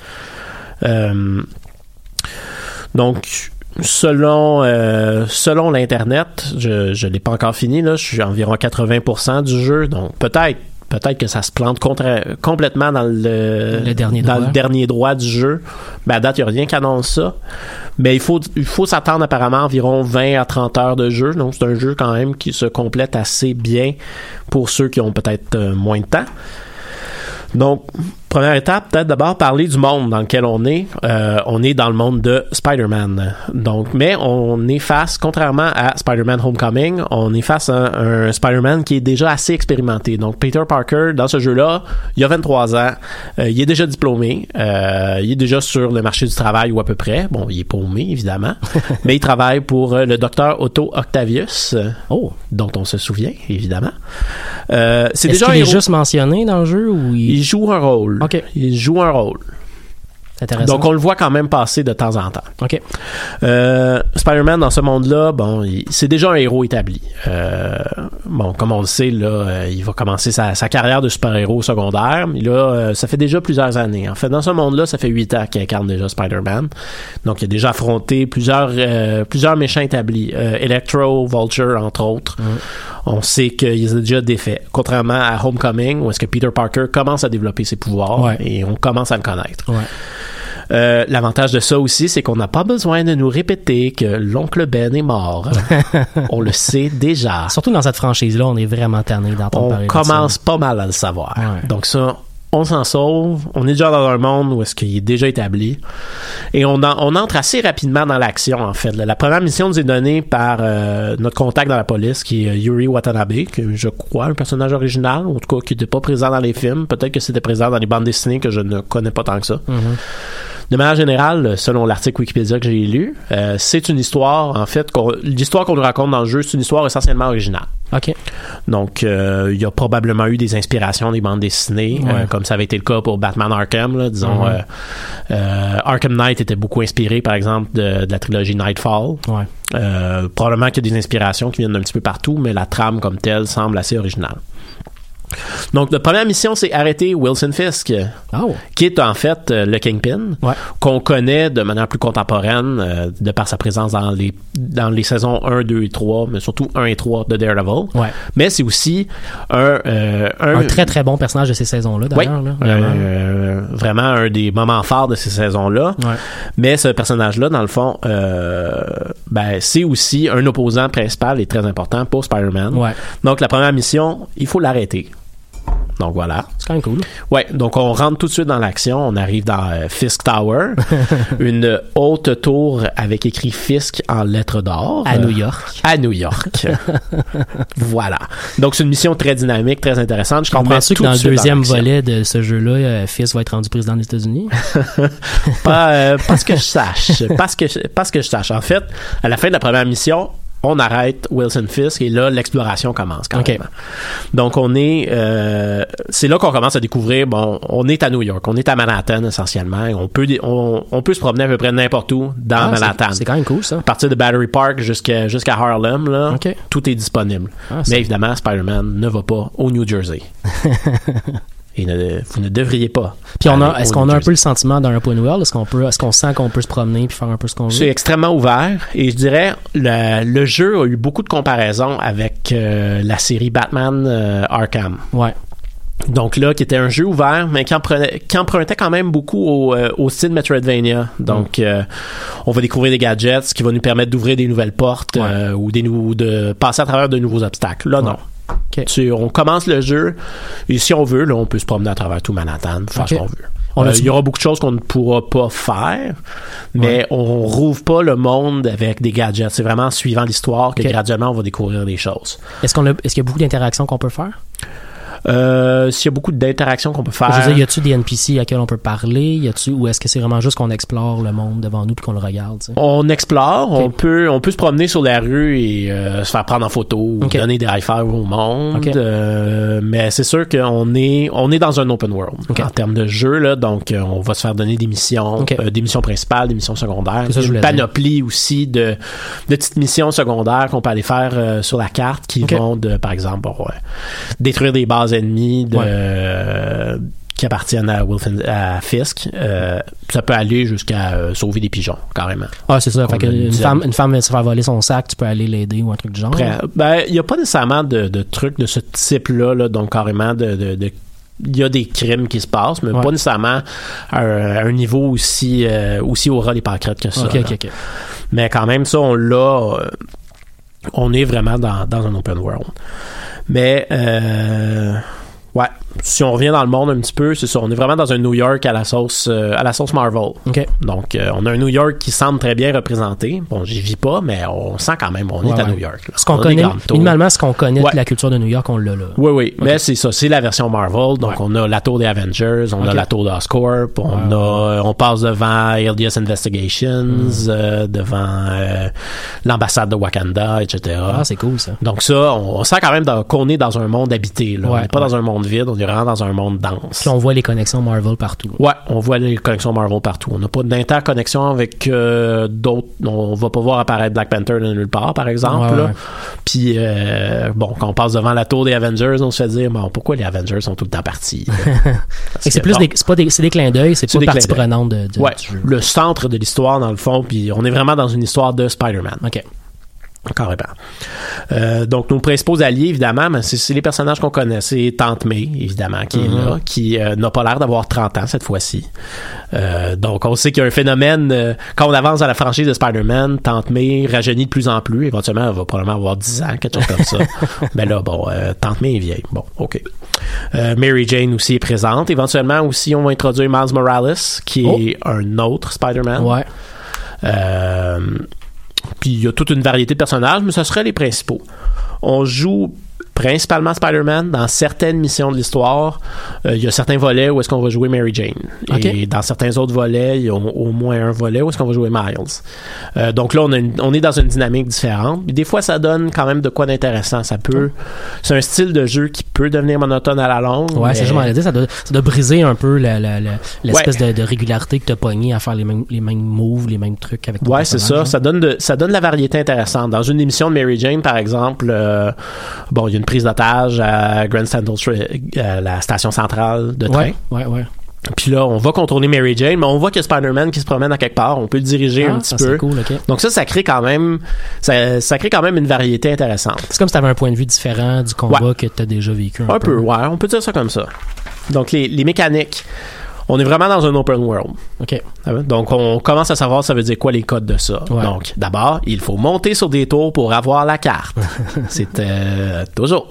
Speaker 5: Donc, selon euh, selon l'internet, je je l'ai pas encore fini là, je suis environ à 80% du jeu, donc peut-être peut-être que ça se plante contra- complètement dans le,
Speaker 4: Le dernier
Speaker 5: dans
Speaker 4: droit.
Speaker 5: le dernier droit du jeu. Ben, à date, il n'y a rien qui annonce ça. Mais il faut, il faut s'attendre apparemment à environ 20 à 30 heures de jeu. Donc, c'est un jeu quand même qui se complète assez bien pour ceux qui ont peut-être euh, moins de temps. Donc, première étape, peut-être d'abord parler du monde dans lequel on est. Euh, on est dans le monde de Spider-Man. Donc, mais on est face, contrairement à Spider-Man Homecoming, on est face à un, un Spider-Man qui est déjà assez expérimenté. Donc, Peter Parker, dans ce jeu-là, il a 23 ans, euh, il est déjà diplômé, euh, il est déjà sur le marché du travail ou à peu près. Bon, il est paumé, évidemment, mais il travaille pour euh, le docteur Otto Octavius,
Speaker 4: Oh,
Speaker 5: dont on se souvient, évidemment. Euh, c'est déjà
Speaker 4: qu'il est juste mentionné dans le jeu ou il...
Speaker 5: Il joue un rôle.
Speaker 4: Ok.
Speaker 5: Il joue un rôle. Donc on le voit quand même passer de temps en temps.
Speaker 4: OK.
Speaker 5: Euh, Spider-Man dans ce monde-là, bon, c'est déjà un héros établi. Euh, bon, comme on le sait, là, euh, il va commencer sa, sa carrière de super-héros secondaire. Mais là, ça fait déjà plusieurs années. En fait, dans ce monde-là, ça fait huit ans qu'il incarne déjà Spider-Man. Donc, il a déjà affronté plusieurs, plusieurs méchants établis. Electro, Vulture, entre autres. On sait qu'il les a déjà défaits. Contrairement à Homecoming, où est-ce que Peter Parker commence à développer ses pouvoirs
Speaker 4: Ouais.
Speaker 5: et on commence à le connaître.
Speaker 4: Ouais.
Speaker 5: Euh, L'avantage de ça aussi, c'est qu'on n'a pas besoin de nous répéter que l'oncle Ben est mort. on le sait déjà.
Speaker 4: Surtout dans cette franchise-là, on est vraiment tanné d'entendre
Speaker 5: On
Speaker 4: parler de
Speaker 5: commence
Speaker 4: ça.
Speaker 5: pas mal à le savoir.
Speaker 4: Ouais.
Speaker 5: Donc ça, on s'en sauve. On est déjà dans un monde où est-ce qu'il est déjà établi. Et on, en- on entre assez rapidement dans l'action, en fait. La première mission nous est donnée par euh, notre contact dans la police, qui est Yuri Watanabe, que je crois un personnage original, en tout cas qui n'était pas présent dans les films. Peut-être que c'était présent dans les bandes dessinées que je ne connais pas tant que ça. De manière générale, selon l'article Wikipédia que j'ai lu, euh, c'est une histoire, en fait, l'histoire qu'on nous raconte dans le jeu, c'est une histoire essentiellement originale.
Speaker 4: OK.
Speaker 5: Donc, euh, il y a probablement eu des inspirations des bandes dessinées,
Speaker 4: Ouais.
Speaker 5: euh, comme ça avait été le cas pour Batman Arkham. Là, disons,
Speaker 4: Mhm.
Speaker 5: euh, euh, Arkham Knight était beaucoup inspiré, par exemple, de, de la trilogie Nightfall.
Speaker 4: Ouais.
Speaker 5: Euh, probablement qu'il y a des inspirations qui viennent d'un petit peu partout, mais la trame comme telle semble assez originale. Donc, notre première mission, c'est arrêter Wilson Fisk,
Speaker 4: Oh.
Speaker 5: qui est en fait euh, le Kingpin,
Speaker 4: Ouais.
Speaker 5: qu'on connaît de manière plus contemporaine, euh, de par sa présence dans les, dans les saisons 1, 2 et 3, mais surtout 1 et 3 de Daredevil.
Speaker 4: Ouais.
Speaker 5: Mais c'est aussi un, euh, un,
Speaker 4: Un très très bon personnage de ces saisons-là, d'ailleurs. vraiment.
Speaker 5: vraiment un des moments forts de ces saisons-là. Mais ce personnage-là, dans le fond, ben, c'est aussi un opposant principal et très important pour Spider-Man. Donc la première mission, il faut l'arrêter. Donc voilà.
Speaker 4: C'est quand même cool.
Speaker 5: Ouais, donc on rentre tout de suite dans l'action. On arrive dans euh, Fisk Tower, une haute tour avec écrit Fisk en lettres d'or.
Speaker 4: À
Speaker 5: Euh,
Speaker 4: New York.
Speaker 5: À New York. voilà. Donc c'est une mission très dynamique, très intéressante. Je comprends
Speaker 4: Comprends-tu que
Speaker 5: tout
Speaker 4: dans
Speaker 5: de
Speaker 4: le deuxième volet de ce jeu-là, euh, Fils va être rendu président des États-Unis?
Speaker 5: Pas, euh, pas ce que je sache. Pas ce que, je- pas ce que je sache. En fait, à la fin de la première mission, on arrête Wilson Fisk et là, l'exploration commence quand même. Donc, on est... euh, c'est là qu'on commence à découvrir, bon, on est à New York, on est à Manhattan essentiellement. et On peut, on, on peut se promener à peu près n'importe où dans
Speaker 4: Ah,
Speaker 5: Manhattan.
Speaker 4: C'est quand même cool, ça.
Speaker 5: À partir de Battery Park jusqu'à jusqu'à Harlem, là, tout est disponible.
Speaker 4: Ah,
Speaker 5: Mais évidemment, Spider-Man ne va pas au New Jersey. Et ne- vous ne devriez pas.
Speaker 4: Puis on a, est-ce qu'on a un peu le sentiment d'un open world? Est-ce qu'on peut, est-ce qu'on sent qu'on peut se promener puis faire un peu ce qu'on
Speaker 5: C'est
Speaker 4: veut?
Speaker 5: extrêmement ouvert et je dirais le, le jeu a eu beaucoup de comparaisons avec euh, la série Batman euh, Arkham.
Speaker 4: Ouais.
Speaker 5: Donc là, qui était un jeu ouvert, mais qui, emprenait- qui empruntait quand même beaucoup au, euh, au style Metroidvania. Donc, euh, on va découvrir des gadgets ce qui va nous permettre d'ouvrir des nouvelles portes
Speaker 4: Ouais.
Speaker 5: euh, ou des nou- de passer à travers de nouveaux obstacles. Là, non. Tu- on commence le jeu et si on veut, là, on peut se promener à travers tout Manhattan, faire ce qu'on veut. Euh, il y aura beaucoup de choses qu'on ne pourra pas faire, mais on rouvre pas le monde avec des gadgets. C'est vraiment en suivant l'histoire que graduellement on va découvrir des choses.
Speaker 4: Est-ce qu'on est-ce qu'il y a beaucoup d'interactions qu'on peut faire?
Speaker 5: Euh, S'il y a beaucoup d'interactions qu'on peut faire.
Speaker 4: Je veux dire, y a-tu des NPC à qui on peut parler? Y a-tu, ou est-ce que c'est vraiment juste qu'on explore le monde devant nous puis qu'on le regarde?
Speaker 5: On explore, on peut on peut se promener sur la rue et euh, se faire prendre en photo, ou
Speaker 4: Ok.
Speaker 5: donner des high au monde. Euh, mais c'est sûr qu'on est on est dans un open world en termes de jeu là, donc on va se faire donner des missions, des missions principales, des missions secondaires,
Speaker 4: ça
Speaker 5: une
Speaker 4: dire.
Speaker 5: panoplie aussi de de petites missions secondaires qu'on peut aller faire sur la carte qui vont de par exemple bon, détruire des bases de
Speaker 4: Ouais.
Speaker 5: euh, qui appartiennent à, Wilson, à Fisk. Euh, ça peut aller jusqu'à euh, sauver des pigeons, carrément.
Speaker 4: Ah, c'est ça. Fait que
Speaker 5: une
Speaker 4: femme, une femme vient se faire voler son sac, tu peux aller l'aider ou un truc du genre.
Speaker 5: Ben, il n'y a pas nécessairement de, de trucs de ce type-là, là, donc carrément de, de, de- il y a des crimes qui se passent, mais
Speaker 4: Ouais.
Speaker 5: pas nécessairement à un, à un niveau aussi euh, aussi au ras des que ça. Mais quand même, ça, on l'a. on est vraiment dans, dans un open world. Mais euh, ouais, si on revient dans le monde un petit peu, c'est ça. On est vraiment dans un New York à la sauce euh, à la sauce Marvel. Donc, euh, on a un New York qui semble très bien représenté. Bon, j'y vis pas, mais on sent quand même, on
Speaker 4: Ouais,
Speaker 5: est à. New York. là.
Speaker 4: Ce qu'on connaît, minimalement, ce qu'on connaît
Speaker 5: Ouais.
Speaker 4: de la culture de New York, on l'a là.
Speaker 5: Oui, oui, mais c'est ça, c'est la version Marvel. Donc, on a la tour des Avengers, on a la tour d'Oscorp, on a, on passe devant LDS Investigations,
Speaker 4: Hmm.
Speaker 5: euh, devant l'ambassade de Wakanda, etc.
Speaker 4: Ah, c'est cool, ça.
Speaker 5: donc ça, on, on sent quand même qu'on est dans un monde habité. Là. on n'est pas dans un monde vide, on est vraiment dans un monde dense.
Speaker 4: Puis on voit les connexions Marvel partout.
Speaker 5: Ouais, on voit les connexions Marvel partout. On n'a pas d'interconnexion avec euh, d'autres. On va pas voir apparaître Black Panther de nulle part, par exemple.
Speaker 4: Ouais,
Speaker 5: là.
Speaker 4: ouais.
Speaker 5: Puis, euh, bon, quand on passe devant la tour des Avengers, on se fait dire, bon, pourquoi les Avengers sont tout le temps partis?
Speaker 4: C'est plus des, pas des, des clins d'œil, c'est pas
Speaker 5: des
Speaker 4: partie prenante de, de-
Speaker 5: Ouais,
Speaker 4: du jeu.
Speaker 5: le centre de l'histoire, dans le fond, puis on est vraiment dans une histoire de Spider-Man.
Speaker 4: Ok.
Speaker 5: Carrément. Euh, donc, nos principaux alliés, évidemment, c'est les personnages qu'on connaît. C'est Tante May, évidemment, qui est là, qui euh, n'a pas l'air d'avoir 30 ans cette fois-ci. Euh, donc, on sait qu'il y a un phénomène, euh, quand on avance dans la franchise de Spider-Man, Tante May rajeunit de plus en plus. Éventuellement, elle va probablement avoir 10 ans, quelque chose comme ça. Mais là, bon, Tante May est vieille. Bon, OK. Mary Jane aussi est présente. Éventuellement, aussi, on va introduire Miles Morales, qui est un autre Spider-Man.
Speaker 4: Ouais.
Speaker 5: Euh, puis il y a toute une variété de personnages, mais ce seraient les principaux. On joue principalement Spider-Man dans certaines missions de l'histoire. euh, il y a certains volets où est-ce qu'on va jouer Mary Jane. Et dans certains autres volets, il y a au, moins un volet où est-ce qu'on va jouer Miles. Euh, donc là, on, a une- on est dans une dynamique différente. Puis des fois, ça donne quand même de quoi d'intéressant. Ça peut... C'est un style de jeu qui peut devenir monotone à la longue.
Speaker 4: Ouais, c'est
Speaker 5: mais-
Speaker 4: ça, je m'en ai dit, ça doit, ça doit briser un peu l'espèce de, de régularité que t'as pogné à faire les mêmes, les mêmes moves, les mêmes trucs avec
Speaker 5: Ouais, c'est ça.
Speaker 4: personnage,
Speaker 5: Ça donne, de, ça donne de la variété intéressante. Dans une émission de Mary Jane, par exemple, euh, bon, il y a une prise d'otage à Grand Central, Tra- à la station centrale de train.
Speaker 4: Ouais, ouais, ouais.
Speaker 5: Puis là, on va contourner Mary Jane, mais on voit qu'il y a Spider-Man qui se promène à quelque part. On peut le diriger
Speaker 4: Ah,
Speaker 5: un petit
Speaker 4: ça,
Speaker 5: peu.
Speaker 4: Cool, ok.
Speaker 5: Donc ça, ça crée quand même, ça, ça crée quand même une variété intéressante.
Speaker 4: C'est comme si t'avais un point de vue différent du combat que t'as déjà vécu. Un,
Speaker 5: Un peu, ouais, on peut dire ça comme ça. Donc les, les mécaniques, on est vraiment dans un open world.
Speaker 4: Ok.
Speaker 5: Donc, on commence à savoir ça veut dire quoi les codes de ça.
Speaker 4: Ouais.
Speaker 5: Donc, d'abord, il faut monter sur des tours pour avoir la carte. c'est euh, toujours.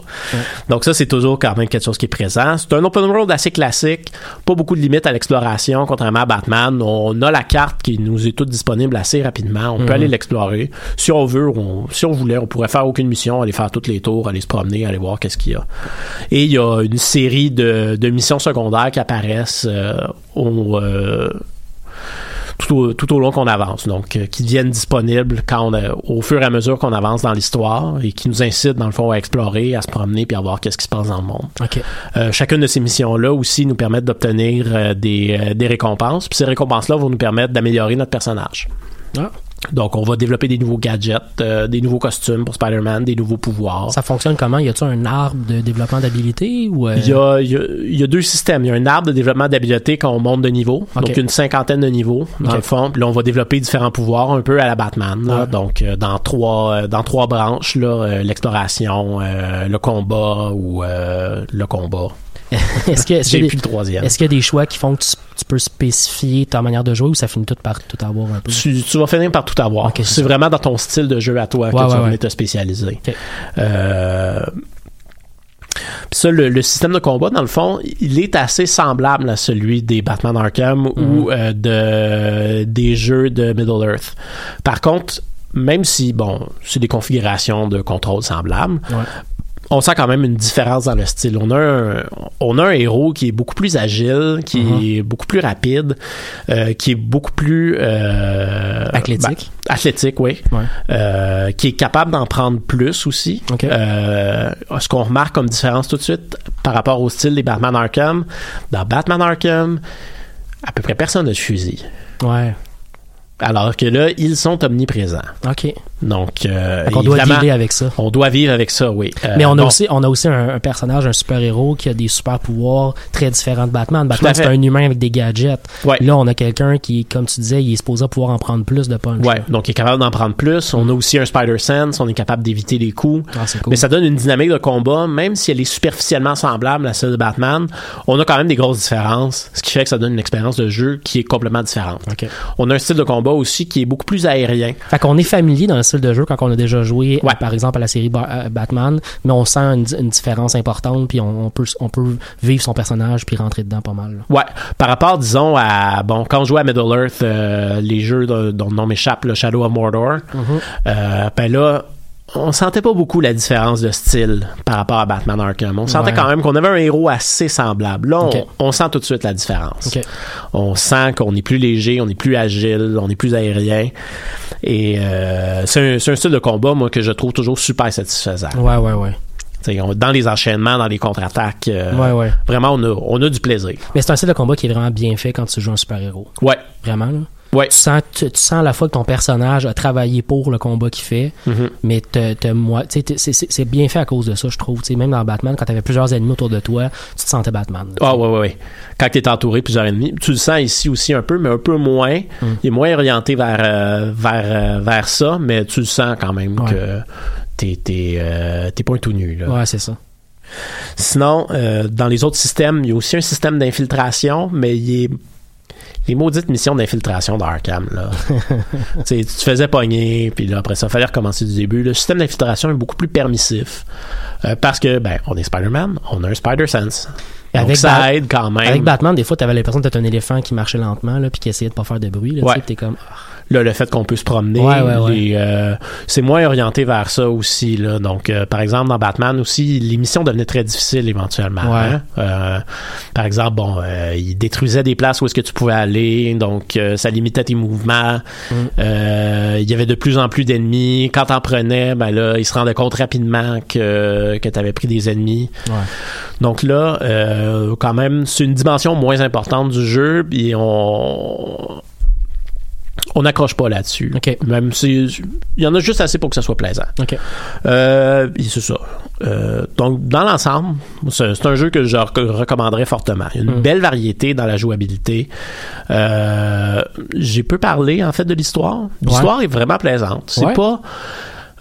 Speaker 5: Donc, ça, c'est toujours quand même quelque chose qui est présent. C'est un open world assez classique. Pas beaucoup de limites à l'exploration, contrairement à Batman. On a la carte qui nous est toute disponible assez rapidement. On peut aller l'explorer. Si on veut, on- si on voulait, on pourrait faire aucune mission, aller faire tous les tours, aller se promener, aller voir qu'est-ce qu'il y a. Et il y a une série de, de missions secondaires qui apparaissent euh, au, euh, tout au, tout au long qu'on avance, donc euh, qui deviennent disponibles quand on a- au fur et à mesure qu'on avance dans l'histoire et qui nous incitent dans le fond à explorer, à se promener puis à voir qu'est-ce qui se passe dans le monde. Euh, chacune de ces missions-là aussi nous permettent d'obtenir euh, des, euh, des récompenses, puis ces récompenses-là vont nous permettre d'améliorer notre personnage.
Speaker 4: Ah.
Speaker 5: Donc, on va développer des nouveaux gadgets, euh, des nouveaux costumes pour Spider-Man, des nouveaux pouvoirs.
Speaker 4: Ça fonctionne comment? Y a-tu un arbre de développement d'habilité ou euh,
Speaker 5: Il y, a, il, y a, il y a deux systèmes. Il y a un arbre de développement d'habileté quand on monte de niveau.
Speaker 4: Ok.
Speaker 5: Donc, une cinquantaine de niveaux, dans le fond. Puis là, on va développer différents pouvoirs, un peu à la Batman. là.
Speaker 4: Ouais.
Speaker 5: Donc, euh, dans trois euh, dans trois branches, là, euh, l'exploration, euh, le combat ou euh, le combat.
Speaker 4: est-ce que est-ce
Speaker 5: J'ai
Speaker 4: y a
Speaker 5: plus
Speaker 4: des-
Speaker 5: le troisième.
Speaker 4: est-ce qu'il y a des choix qui font que tu, tu peux spécifier ta manière de jouer ou ça finit tout par tout avoir un peu?
Speaker 5: Tu, tu vas finir par tout avoir.
Speaker 4: C'est
Speaker 5: vraiment dans ton style de jeu à toi que
Speaker 4: Ouais,
Speaker 5: tu vas venir te spécialiser.
Speaker 4: Ok.
Speaker 5: Euh, Puis ça, le, le système de combat, dans le fond, il est assez semblable à celui des Batman Arkham
Speaker 4: Mhm.
Speaker 5: ou euh, de, des jeux de Middle Earth. Par contre, même si, bon, c'est des configurations de contrôle semblables,
Speaker 4: Ouais.
Speaker 5: On sent quand même une différence dans le style. On a un, on a un héros qui est beaucoup plus agile, qui
Speaker 4: Mhm.
Speaker 5: est beaucoup plus rapide, euh, qui est beaucoup plus... euh,
Speaker 4: Athlétique.
Speaker 5: ben, athlétique, oui.
Speaker 4: Ouais.
Speaker 5: Euh, qui est capable d'en prendre plus aussi.
Speaker 4: Ok.
Speaker 5: Euh, ce qu'on remarque comme différence tout de suite par rapport au style des Batman Arkham, dans Batman Arkham, à peu près personne n'a de fusil.
Speaker 4: Ouais.
Speaker 5: Alors que là, ils sont omniprésents.
Speaker 4: OK.
Speaker 5: Donc, euh,
Speaker 4: qu'on doit dealer avec ça.
Speaker 5: on doit vivre avec ça, oui. Euh,
Speaker 4: Mais on a
Speaker 5: bon,
Speaker 4: aussi, on a aussi un, un personnage, un super-héros qui a des super-pouvoirs très différents de Batman. Batman, c'est un humain avec des gadgets.
Speaker 5: Ouais.
Speaker 4: Là, on a quelqu'un qui, comme tu disais, il est supposé pouvoir en prendre plus de punch.
Speaker 5: Ouais, donc il est capable d'en prendre plus. On a aussi un Spider Sense, on est capable d'éviter les coups.
Speaker 4: Ah, c'est cool.
Speaker 5: Mais ça donne une dynamique de combat, même si elle est superficiellement semblable à celle de Batman, on a quand même des grosses différences, ce qui fait que ça donne une expérience de jeu qui est complètement différente.
Speaker 4: OK.
Speaker 5: On a un style de combat aussi qui est beaucoup plus aérien.
Speaker 4: Fait qu'on est familier dans le style de jeu quand on a déjà joué,
Speaker 5: Ouais.
Speaker 4: euh, par exemple, à la série Ba- euh, Batman, mais on sent une, une différence importante, puis on, on peut, on peut vivre son personnage puis rentrer dedans pas mal. là.
Speaker 5: Ouais, par rapport, disons, à bon, quand on jouait à Middle Earth, euh, les jeux dont le nom m'échappe, le Shadow of Mordor, euh, ben là, on sentait pas beaucoup la différence de style par rapport à Batman Arkham. On sentait
Speaker 4: Ouais.
Speaker 5: quand même qu'on avait un héros assez semblable. Là, on, sent tout de suite la différence. On sent qu'on est plus léger, on est plus agile, on est plus aérien. Et euh, c'est un, style de combat, moi, que je trouve toujours super satisfaisant.
Speaker 4: Ouais, ouais, ouais.
Speaker 5: On- dans les enchaînements, dans les contre-attaques, euh,
Speaker 4: Ouais, ouais.
Speaker 5: vraiment, on a, on a du plaisir.
Speaker 4: Mais c'est un style de combat qui est vraiment bien fait quand tu joues un super-héros.
Speaker 5: Ouais,
Speaker 4: Vraiment, là.
Speaker 5: Ouais.
Speaker 4: Tu sens, tu, tu sens à la fois que ton personnage a travaillé pour le combat qu'il fait,
Speaker 5: Mhm.
Speaker 4: mais tu c'est- bien fait à cause de ça, je trouve. Tu même dans Batman, quand t'avais plusieurs ennemis autour de toi, tu te sentais Batman.
Speaker 5: Ah
Speaker 4: tu sais.
Speaker 5: ouais, ouais, ouais. Quand tu es entouré de plusieurs ennemis, tu le sens ici aussi un peu, mais un peu moins.
Speaker 4: Mm.
Speaker 5: Il est moins orienté vers, euh, vers, euh, vers ça, mais tu le sens quand même
Speaker 4: Ouais.
Speaker 5: que t'es t'es, euh, t'es pas un tout nu. Là.
Speaker 4: Ouais, c'est ça.
Speaker 5: Sinon, euh, dans les autres systèmes, il y a aussi un système d'infiltration, mais il est les maudites missions d'infiltration d'Arkham, là. Tu sais, tu te faisais pogner, puis là, après ça, il fallait recommencer du début. Le système d'infiltration est beaucoup plus permissif. euh, parce que, ben, on est Spider-Man, on a un Spider-Sense. Donc,
Speaker 4: Avec
Speaker 5: ça
Speaker 4: Bat-
Speaker 5: aide quand même.
Speaker 4: Avec Batman, des fois, t'avais l'impression d'être un éléphant qui marchait lentement, là, puis qui essayait de pas faire de bruit, là, tu
Speaker 5: Ouais.
Speaker 4: t'es comme,
Speaker 5: Là, le fait qu'on peut se promener,
Speaker 4: Ouais, ouais, ouais.
Speaker 5: les, euh, c'est moins orienté vers ça aussi. Là. Donc, euh, par exemple, dans Batman aussi, les missions devenaient très difficiles éventuellement.
Speaker 4: Ouais.
Speaker 5: hein. Euh, par exemple, bon, euh, il détruisait des places où est-ce que tu pouvais aller, donc euh, ça limitait tes mouvements.
Speaker 4: Mm.
Speaker 5: Euh, il y avait de plus en plus d'ennemis. Quand t'en prenais, ben là, il se rendait compte rapidement que, que t'avais pris des ennemis.
Speaker 4: ouais.
Speaker 5: Donc là, euh, quand même, c'est une dimension moins importante du jeu, puis on on n'accroche pas là-dessus. Même si il y en a juste assez pour que ça soit plaisant. Euh, c'est ça. Euh, donc dans l'ensemble, c'est un jeu que je rec- recommanderais fortement. Il y a une
Speaker 4: Mm.
Speaker 5: belle variété dans la jouabilité. Euh, J'ai peu parlé en fait de l'histoire. L'histoire est vraiment plaisante. C'est
Speaker 4: Ouais.
Speaker 5: pas.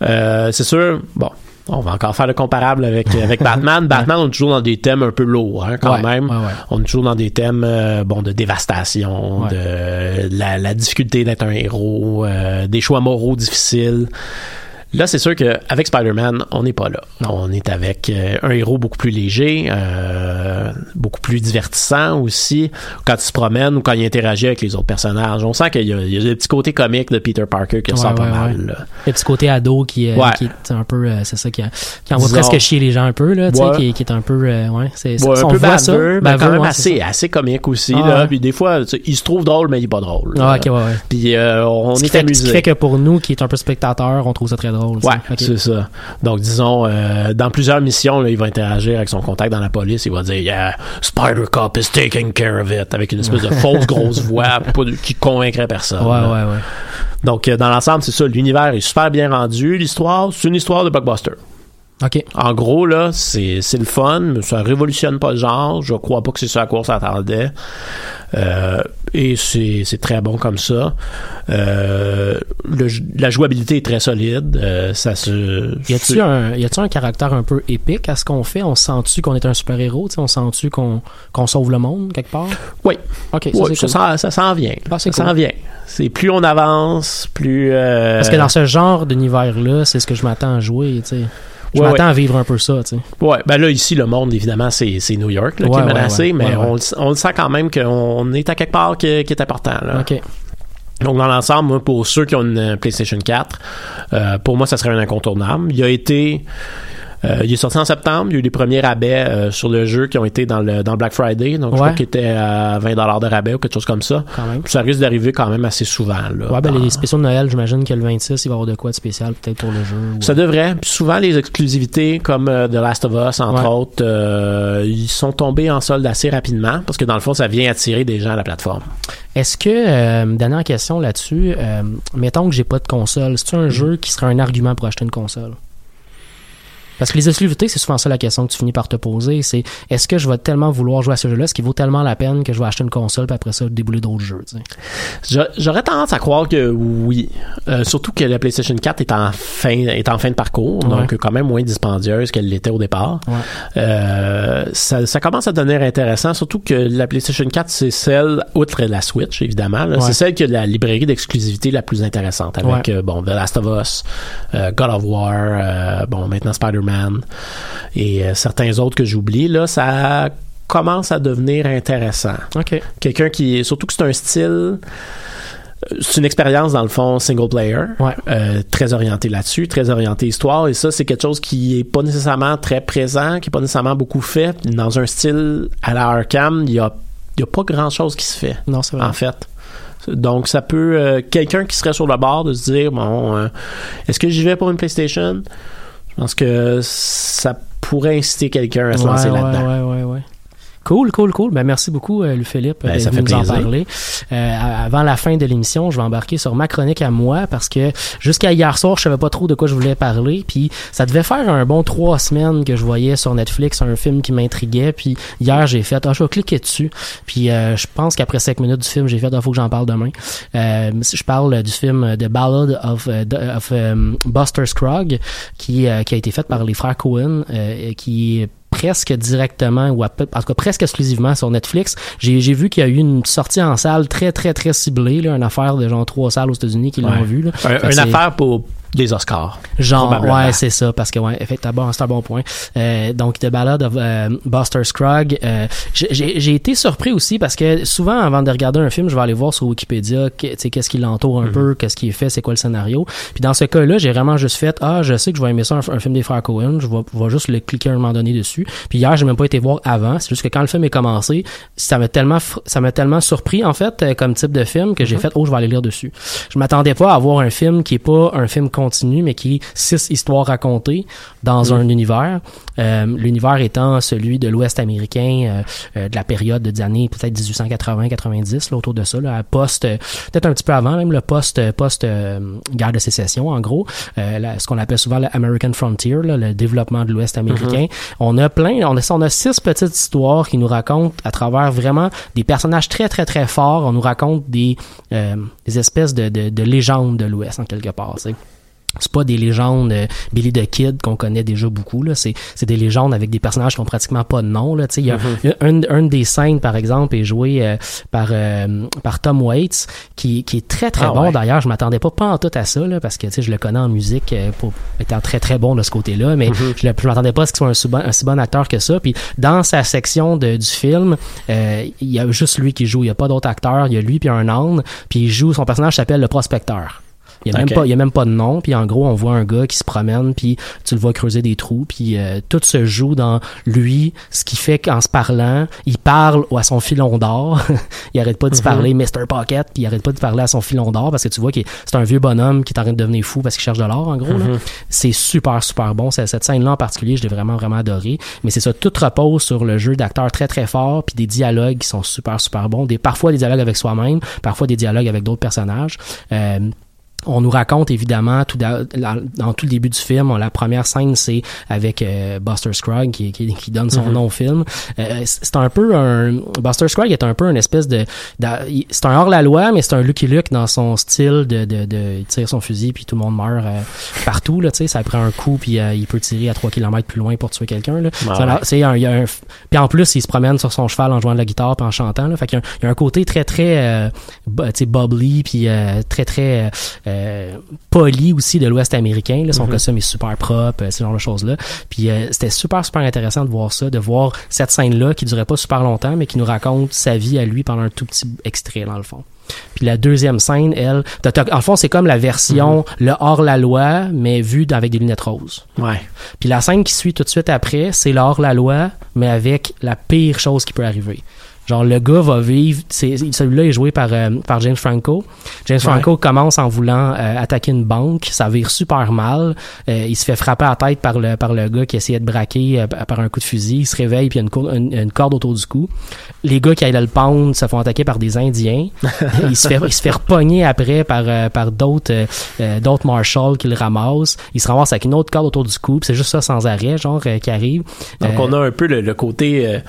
Speaker 5: euh, c'est sûr. Bon. On va encore faire le comparable avec, avec Batman. Batman, on est toujours dans des thèmes un peu lourds, hein, quand
Speaker 4: Ouais,
Speaker 5: même.
Speaker 4: ouais, ouais.
Speaker 5: On est toujours dans des thèmes euh, bon de dévastation, de la, la difficulté d'être un héros, euh, des choix moraux difficiles. Là, c'est sûr qu'avec Spider-Man, on n'est pas là. On est avec euh, un héros beaucoup plus léger, euh, beaucoup plus divertissant aussi, quand il se promène ou quand il interagit avec les autres personnages. On sent qu'il y a, il y a le petit côté comique de Peter Parker qui
Speaker 4: Ouais,
Speaker 5: ressort pas
Speaker 4: ouais,
Speaker 5: mal.
Speaker 4: ouais. Le petit côté ado qui, euh,
Speaker 5: Ouais.
Speaker 4: qui est un peu, euh, c'est ça, qui, qui envoie presque chier les gens un peu, là, tu sais,
Speaker 5: Ouais.
Speaker 4: qui, qui est un peu, euh, ouais, c'est,
Speaker 5: Ouais, un peu
Speaker 4: voit ça.
Speaker 5: baveux, mais
Speaker 4: Baveux,
Speaker 5: quand même
Speaker 4: ouais,
Speaker 5: assez, assez comique aussi.
Speaker 4: Ah,
Speaker 5: là.
Speaker 4: ouais.
Speaker 5: Puis des fois, il se trouve drôle, mais il est pas drôle.
Speaker 4: Ah,
Speaker 5: là.
Speaker 4: ok, ouais, ouais.
Speaker 5: Puis euh, on
Speaker 4: Ce qui
Speaker 5: est
Speaker 4: fait- Ce
Speaker 5: amusé.
Speaker 4: qui fait que pour nous, qui est un peu spectateur, on trouve ça très drôle.
Speaker 5: Ouais, c'est ça. Donc, disons, euh, dans plusieurs missions, là, il va interagir avec son contact dans la police. Il va dire yeah, Spider Cop is taking care of it avec une espèce de fausse grosse voix pas de- qui convaincrait personne.
Speaker 4: Ouais,
Speaker 5: là.
Speaker 4: ouais, ouais.
Speaker 5: Donc, euh, dans l'ensemble, c'est ça. L'univers est super bien rendu. L'histoire, c'est une histoire de blockbuster.
Speaker 4: Ok.
Speaker 5: En gros, là, c'est c'est le fun, mais ça révolutionne pas le genre. Je crois pas que c'est ça à quoi on s'attendait. Euh, et c'est c'est très bon comme ça. Euh, le- la jouabilité est très solide. Euh, ça se.
Speaker 4: Y a-tu un, un caractère un peu épique à ce qu'on fait? On sent-tu qu'on est un super-héros? tu sais, On sent-tu qu'on, qu'on sauve le monde quelque part?
Speaker 5: Oui.
Speaker 4: Ok, ça,
Speaker 5: ça,
Speaker 4: cool.
Speaker 5: s'en- ça s'en vient.
Speaker 4: Ah, c'est
Speaker 5: ça s'en vient. C'est plus on avance, plus. euh,
Speaker 4: Parce que dans ce genre d'univers-là, c'est ce que je m'attends à jouer, tu sais. Je
Speaker 5: Ouais,
Speaker 4: m'attends
Speaker 5: ouais.
Speaker 4: à vivre un peu ça, tu sais.
Speaker 5: Ouais, ben là, ici, le monde, évidemment, c'est c'est New York là, qui est menacé, mais. On, le, on le sent quand même qu'on est à quelque part qui, qui est important. Là.
Speaker 4: Ok.
Speaker 5: Donc, dans l'ensemble, moi, pour ceux qui ont une PlayStation 4, euh, pour moi, ça serait un incontournable. Il a été... euh, il est sorti en septembre. Il y a eu les premiers rabais euh, sur le jeu qui ont été dans le, dans le Black Friday. Donc, je crois qu'il était à 20 de rabais ou quelque chose comme ça.
Speaker 4: Quand même.
Speaker 5: Ça risque d'arriver quand même assez souvent. Là,
Speaker 4: Ouais, ben, les spéciaux de Noël, j'imagine que le 26, il va y avoir de quoi de spécial, peut-être pour le jeu. ou-
Speaker 5: Ça devrait. Puis souvent, les exclusivités comme euh, The Last of Us, entre
Speaker 4: Ouais.
Speaker 5: autres, euh, ils sont tombés en solde assez rapidement parce que dans le fond, ça vient attirer des gens à la plateforme.
Speaker 4: Est-ce que, euh, dernière question là-dessus, euh, mettons que j'ai pas de console, c'est-tu
Speaker 5: Mm.
Speaker 4: un jeu qui serait un argument pour acheter une console? Parce que les exclusivités, c'est souvent ça la question que tu finis par te poser. C'est est-ce que je vais tellement vouloir jouer à ce jeu-là, ce qui vaut tellement la peine que je vais acheter une console puis après ça débouler d'autres jeux.
Speaker 5: J'aurais tendance à croire que oui. Euh, surtout que la PlayStation 4 est en fin, est en fin de parcours,
Speaker 4: Ouais.
Speaker 5: donc quand même moins dispendieuse qu'elle l'était au départ.
Speaker 4: Ouais.
Speaker 5: Euh, ça, ça commence à devenir intéressant, surtout que la PlayStation 4, c'est celle, outre la Switch, évidemment,
Speaker 4: Ouais.
Speaker 5: c'est celle qui a la librairie d'exclusivité la plus intéressante, avec, euh, bon, The Last of Us, God of War, bon, maintenant Spider-Man, et euh, certains autres que j'oublie, là, ça commence à devenir intéressant.
Speaker 4: OK.
Speaker 5: Quelqu'un qui, surtout que c'est un style, euh, c'est une expérience dans le fond single player,
Speaker 4: Ouais.
Speaker 5: euh, très orienté là-dessus, très orienté histoire, et ça c'est quelque chose qui est pas nécessairement très présent, qui est pas nécessairement beaucoup fait. Dans un style à la Arkham, il y a, y a pas grand-chose qui se fait
Speaker 4: Non, c'est vrai.
Speaker 5: en fait. Donc ça peut euh, quelqu'un qui serait sur le bord de se dire bon, euh, est-ce que j'y vais pour une PlayStation? Je pense que ça pourrait inciter quelqu'un à se lancer
Speaker 4: ouais,
Speaker 5: là-dedans.
Speaker 4: ouais, ouais, ouais. Cool, cool, cool. Ben, merci beaucoup, euh, Louis-Philippe,
Speaker 5: Ben, fait
Speaker 4: nous en parler. Euh, avant la fin de l'émission, je vais embarquer sur ma chronique à moi parce que jusqu'à hier soir, je savais pas trop de quoi je voulais parler. Puis ça devait faire un bon trois semaines que je voyais sur Netflix un film qui m'intriguait. Puis hier, j'ai fait, ah, je vais cliquer dessus. Puis euh, je pense qu'après cinq minutes du film, j'ai fait, il faut que j'en parle demain. Euh, je parle du film The Ballad of, euh, de- of um, Buster Scruggs qui, qui a été fait par les frères Cohen, qui est presque directement ou à peu- en tout cas presque exclusivement sur Netflix. J'ai j'ai vu qu'il y a eu une sortie en salle très très très ciblée, là, une affaire de genre trois salles aux États-Unis qui l'ont
Speaker 5: Ouais.
Speaker 4: vu. Là.
Speaker 5: Un- une affaire pour des Oscars.
Speaker 4: Genre, ouais, c'est ça, parce que, ouais, effectivement, c'est un bon point. Euh, donc, The Ballad of euh, Buster Scruggs. euh, j'ai- été surpris aussi parce que souvent, avant de regarder un film, je vais aller voir sur Wikipédia, tu sais, qu'est-ce qui l'entoure un
Speaker 5: Mhm.
Speaker 4: peu, qu'est-ce qui est fait, c'est quoi le scénario. Puis dans ce cas-là, j'ai vraiment juste fait, ah, je sais que je vais aimer ça, un, un film des frères Cohen, je vais, vais juste le cliquer à un moment donné dessus. Puis hier, j'ai même pas été voir avant, c'est juste que quand le film est commencé, ça m'a tellement, ça m'a tellement surpris, en fait, euh, comme type de film, que j'ai
Speaker 5: Mhm.
Speaker 4: fait, oh, je vais aller lire dessus. Je m'attendais pas à avoir un film qui est pas un film continu, mais qui est six histoires racontées dans un univers. Euh, L'univers étant celui de l'Ouest américain, euh, euh, de la période des années peut-être 1880-90, là, autour de ça, là, post, peut-être un petit peu avant même, le post, post guerre de sécession, en gros, ce qu'on appelle souvent l'American Frontier, là, le développement de l'Ouest américain. On a plein, on a, on a six petites histoires qui nous racontent à travers vraiment des personnages très très très forts. On nous raconte des, des espèces de, de, de légendes de l'Ouest en quelque part. C'est pas des légendes euh, Billy the Kid qu'on connaît déjà beaucoup là. C'est c'est des légendes avec des personnages qui ont pratiquement pas de nom là. Tu sais il y a il y a un, un des scènes par exemple est joué euh, par euh, par Tom Waits qui qui est très très
Speaker 5: Ah
Speaker 4: bon
Speaker 5: ouais.
Speaker 4: d'ailleurs. Je m'attendais pas pas en tout à ça là parce que tu sais je le connais en musique euh, pour étant très très bon de ce côté-là mais je, le- je m'attendais pas à ce qu'il soit un si bon, un si bon acteur que ça. Puis dans sa section de, du film euh, il y a juste lui qui joue. Il y a pas d'autres acteurs. Il y a lui puis un âne. Puis il joue son personnage s'appelle le prospecteur il y a même
Speaker 5: Ok.
Speaker 4: pas il y a même pas de nom puis en gros on voit un gars qui se promène puis tu le vois creuser des trous puis euh, tout se joue dans lui ce qui fait qu'en se parlant il parle à son filon d'or. Il arrête pas de se parler Mr Pocket puis il arrête pas de parler à son filon d'or parce que tu vois que c'est un vieux bonhomme qui est en train de devenir fou parce qu'il cherche de l'or en gros là. c'est super super bon. C'est- cette scène là en particulier je l'ai vraiment vraiment adoré mais c'est ça tout repose sur le jeu d'acteurs très très fort puis des dialogues qui sont super super bons. Des parfois des dialogues avec soi-même parfois des dialogues avec d'autres personnages. Euh, on nous raconte évidemment tout da- dans, dans tout le début du film la première scène c'est avec euh, Buster Scruggs qui, qui, qui donne son nom au film. Euh, c'est un peu un Buster Scruggs est un peu une espèce de, c'est un hors la loi mais c'est un Lucky Luke dans son style de, de, de il tire son fusil puis tout le monde meurt euh, partout là tu sais. Ça prend un coup puis euh, il peut tirer à 3 km plus loin pour tuer quelqu'un là.
Speaker 5: Ah
Speaker 4: C'est un- puis en plus il se promène sur son cheval en jouant de la guitare puis en chantant là. Fait qu'il y a un, il y a un côté très très euh, tu sais bubbly puis euh, très très euh, poli aussi de l'Ouest américain là son costume est super propre euh, ce genre de choses là puis euh, c'était super super intéressant de voir ça de voir cette scène là qui durait pas super longtemps mais qui nous raconte sa vie à lui pendant un tout petit extrait dans le fond puis la deuxième scène, elle, en fond, c'est comme la version le hors-la-loi, mais vue avec des lunettes roses.
Speaker 5: Ouais.
Speaker 4: Puis la scène qui suit tout de suite après, c'est le hors-la-loi, mais avec la pire chose qui peut arriver. Genre, le gars va vivre, c'est, celui-là est joué par, euh, par James Franco. James Franco commence en voulant euh, attaquer une banque, ça vire super mal. Euh, il se fait frapper à la tête par le, par le gars qui essayait de braquer par un coup de fusil. Il se réveille, puis il y a une, cour- une- une corde autour du cou. Les gars qui allaient le pendre se font attaquer par des Indiens. il, se fait, il se fait repogner après par, par d'autres, d'autres marshals qui le ramassent. Il se ramasse avec une autre corde autour du cou, c'est juste ça sans arrêt, genre, qui arrive.
Speaker 5: Donc, on a un peu le, le côté euh,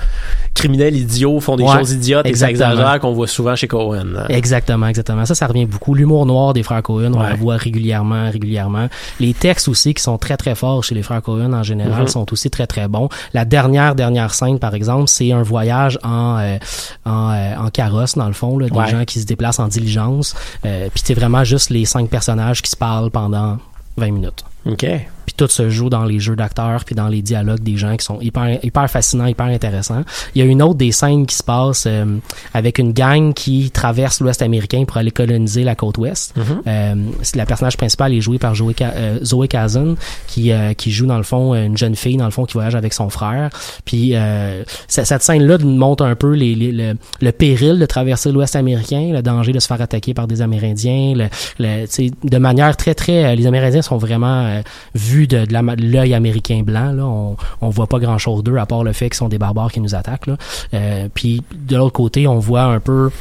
Speaker 5: criminel idiot, font des
Speaker 4: Ouais,
Speaker 5: choses idiotes et
Speaker 4: exactement.
Speaker 5: ça exagère qu'on voit souvent chez Cohen. hein.
Speaker 4: Exactement, exactement. Ça, ça revient beaucoup. L'humour noir des frères Cohen, on
Speaker 5: Ouais.
Speaker 4: la voit régulièrement, régulièrement. Les textes aussi qui sont très, très forts chez les frères Cohen en général
Speaker 5: Mhm.
Speaker 4: sont aussi très, très bons. La dernière, dernière scène, par exemple, c'est un voyage en, euh, en, euh, en carrosse, dans le fond, là, des
Speaker 5: Ouais.
Speaker 4: gens qui se déplacent en diligence. Euh, Puis c'est vraiment juste les cinq personnages qui se parlent pendant 20 minutes.
Speaker 5: OK.
Speaker 4: Puis tout se joue dans les jeux d'acteurs puis dans les dialogues des gens qui sont hyper hyper fascinants, hyper intéressants. Il y a une autre des scènes qui se passe euh, avec une gang qui traverse l'Ouest américain pour aller coloniser la côte ouest. Euh, c'est- la personnage principale est jouée par Zoe, Ka- euh, Kazan qui euh, qui joue dans le fond une jeune fille dans le fond qui voyage avec son frère. Puis euh, cette scène là nous montre un peu les, les- le, le péril de traverser l'Ouest américain, le danger de se faire attaquer par des Amérindiens, le, le, de manière très très euh, les Amérindiens sont vraiment euh, vus vue de, de l'œil américain blanc. Là, on, on voit pas grand chose d'eux à part le fait qu'ils sont des barbares qui nous attaquent. Là. Euh, puis de l'autre côté, on voit un peu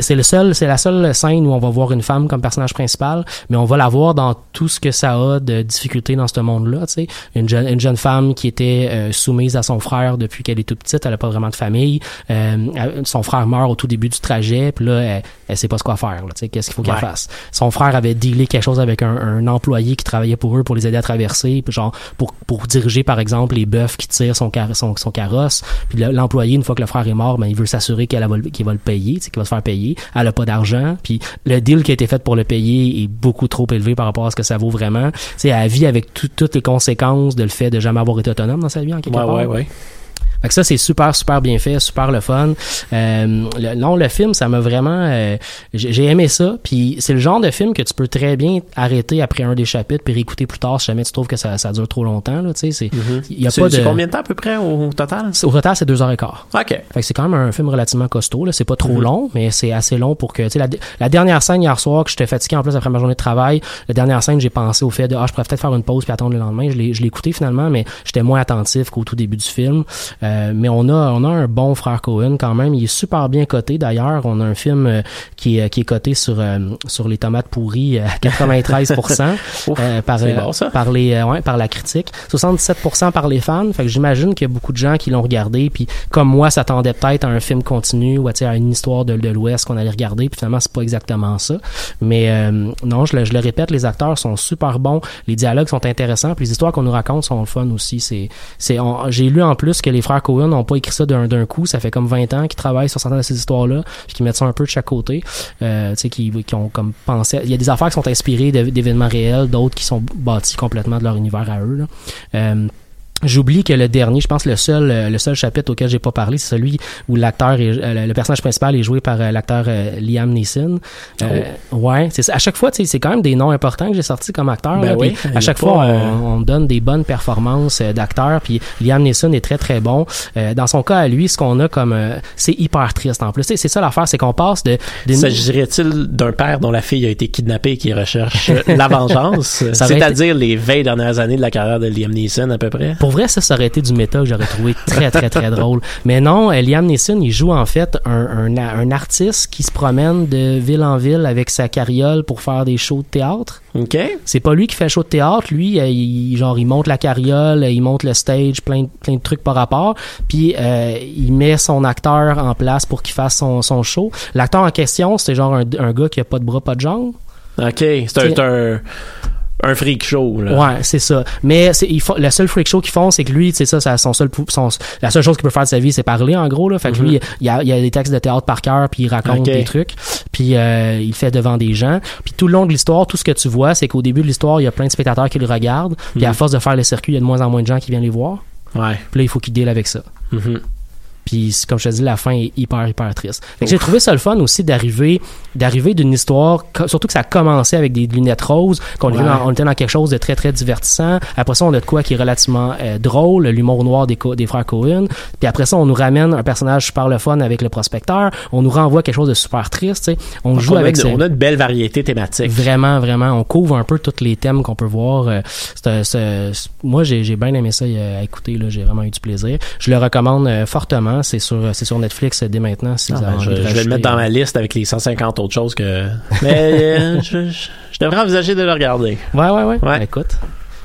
Speaker 4: c'est le seul c'est la seule scène où on va voir une femme comme personnage principal mais on va la voir dans tout ce que ça a de difficulté dans ce monde là tu sais. Une jeune une jeune femme qui était euh, soumise à son frère depuis qu'elle est toute petite elle a pas vraiment de famille. Euh, son frère meurt au tout début du trajet puis là elle, elle sait pas ce quoi faire tu sais qu'est-ce qu'il faut qu'elle
Speaker 5: Ouais.
Speaker 4: fasse. Son frère avait dealé quelque chose avec un, un employé qui travaillait pour eux pour les aider à traverser puis genre pour pour diriger par exemple les bœufs qui tirent son car- son, son carrosse. Puis le- l'employé une fois que le frère est mort ben il veut s'assurer qu'elle va qu'il va le payer tu sais qu'il va se faire payer elle a pas d'argent puis le deal qui a été fait pour le payer est beaucoup trop élevé par rapport à ce que ça vaut vraiment. Tu sais elle vit avec tout- toutes les conséquences de le fait de jamais avoir été autonome dans sa vie en quelque
Speaker 5: Ouais,
Speaker 4: part.
Speaker 5: ouais, ouais.
Speaker 4: Fait que ça, c'est super, super bien fait, super le fun. Euh, le, non, le film, ça m'a vraiment... euh, j'ai aimé ça. Puis c'est le genre de film que tu peux très bien arrêter après un des chapitres puis réécouter plus tard si jamais tu trouves que ça, ça dure trop longtemps. Là, tu sais, c'est, il y a pas de...
Speaker 5: c'est combien de temps à peu près au total?
Speaker 4: Au total, c'est deux heures et quart.
Speaker 5: OK.
Speaker 4: Fait que c'est quand même un film relativement costaud. Là. C'est pas
Speaker 5: Mhm.
Speaker 4: trop long, mais c'est assez long pour que. Tu sais, la, la dernière scène hier soir que j'étais fatigué en plus après ma journée de travail, la dernière scène, j'ai pensé au fait de ah, je pourrais peut-être faire une pause puis attendre le lendemain. Je l'ai, je l'ai écouté finalement, mais j'étais moins attentif qu'au tout début du film. Euh, mais on a, on a un bon frère Cohen quand même. Il est super bien coté. D'ailleurs. On a un film euh, qui est, qui est coté sur euh, sur les tomates pourries à 93%
Speaker 5: Ouf,
Speaker 4: euh, par euh,
Speaker 5: bon, ça.
Speaker 4: par les euh, ouais, par la critique. 77% par les fans. Fait que j'imagine qu'il y a beaucoup de gens qui l'ont regardé. Puis comme moi s'attendaient peut-être à un film continu ou à, à une histoire de, de l'Ouest qu'on allait regarder. Puis finalement c'est pas exactement ça. Mais euh, non je le, je le répète les acteurs sont super bons. Les dialogues sont intéressants. Puis les histoires qu'on nous raconte sont le fun aussi. C'est c'est j'ai lu en plus que les frères Cohen n'ont pas écrit ça d'un coup ça fait comme 20 ans qu'ils travaillent sur certaines de ces histoires là puis qu'ils mettent ça un peu de chaque côté euh, tu sais qui, qui ont comme pensé il y a des affaires qui sont inspirées d'événements réels d'autres qui sont bâtis complètement de leur univers à eux là. Euh, J'oublie que le dernier, je pense le seul euh, le seul chapitre auquel j'ai pas parlé, c'est celui où l'acteur euh, le- personnage principal est joué par euh, l'acteur Liam Neeson. Euh, Ouais, c'est à chaque fois, tu sais, c'est quand même des noms importants que j'ai sortis comme acteur.
Speaker 5: Ben
Speaker 4: là,
Speaker 5: oui,
Speaker 4: à
Speaker 5: a
Speaker 4: chaque fois, on, on donne des bonnes performances euh, d'acteur. Puis Liam Neeson est très très bon. Dans son cas, à lui, ce qu'on a comme, c'est hyper triste en plus. C'est ça l'affaire, c'est qu'on passe de
Speaker 5: S'agirait-il d'un père dont la fille a été kidnappée et qui recherche la vengeance? C'est-à-dire les 20 dernières années de la carrière de Liam Neeson à peu près?
Speaker 4: Pour vrai, ça, ça aurait été du méta que j'aurais trouvé très, très, très drôle. Mais non, euh, Liam Neeson, il joue en fait un, un, un artiste qui se promène de ville en ville avec sa carriole pour faire des shows de théâtre.
Speaker 5: OK.
Speaker 4: C'est pas lui qui fait show de théâtre, lui, euh, il, genre il monte la carriole, euh, il monte le stage, plein, de- plein de trucs par rapport, puis euh, il met son acteur en place pour qu'il fasse son, son show. L'acteur en question, c'est genre un, un gars qui a pas de bras, pas de jambes.
Speaker 5: OK. C'est un,
Speaker 4: Tiens.
Speaker 5: c'est un, un freak show, là.
Speaker 4: Ouais, c'est ça. Mais c'est, il faut, le seul freak show qu'ils font, c'est que lui, c'est ça, ça, son seul, son, la seule chose qu'il peut faire de sa vie, c'est parler, en gros, là. Fait que lui, il a, il a des textes de théâtre par cœur, puis il raconte des trucs, puis euh, il fait devant des gens. Puis tout le long de l'histoire, tout ce que tu vois, c'est qu'au début de l'histoire, il y a plein de spectateurs qui le regardent, puis à
Speaker 5: Mhm.
Speaker 4: force de faire le circuit, il y a de moins en moins de gens qui viennent les voir.
Speaker 5: Ouais.
Speaker 4: Puis là, il faut qu'il deal avec ça.
Speaker 5: Mhm.
Speaker 4: Puis comme je te dis, la fin est hyper hyper triste. J'ai trouvé ça le fun aussi d'arriver d'arriver d'une histoire, surtout que ça a commencé avec des lunettes roses, qu'on était,
Speaker 5: Ouais.
Speaker 4: dans, on était dans quelque chose de très très divertissant. Après ça, on a de quoi qui est relativement euh, drôle, l'humour noir des, frères Cohen. Puis après ça, on nous ramène un personnage super le fun avec le prospecteur. On nous renvoie quelque chose de super triste. On joue
Speaker 5: on,
Speaker 4: avec
Speaker 5: on a une belle variété thématique.
Speaker 4: Vraiment, vraiment. On couvre un peu tous les thèmes qu'on peut voir. Euh, c'est- moi, j'ai bien aimé ça euh, à écouter. J'ai vraiment eu du plaisir. Je le recommande euh, fortement. C'est sur, c'est sur Netflix euh, dès maintenant. Si
Speaker 5: Ah, ben, je, vais le mettre dans
Speaker 4: euh,
Speaker 5: ma liste avec les 150 autres choses que. Mais euh, je devrais envisager de le regarder.
Speaker 4: Ouais, ouais, ouais.
Speaker 5: Ouais.
Speaker 4: Ben, écoute.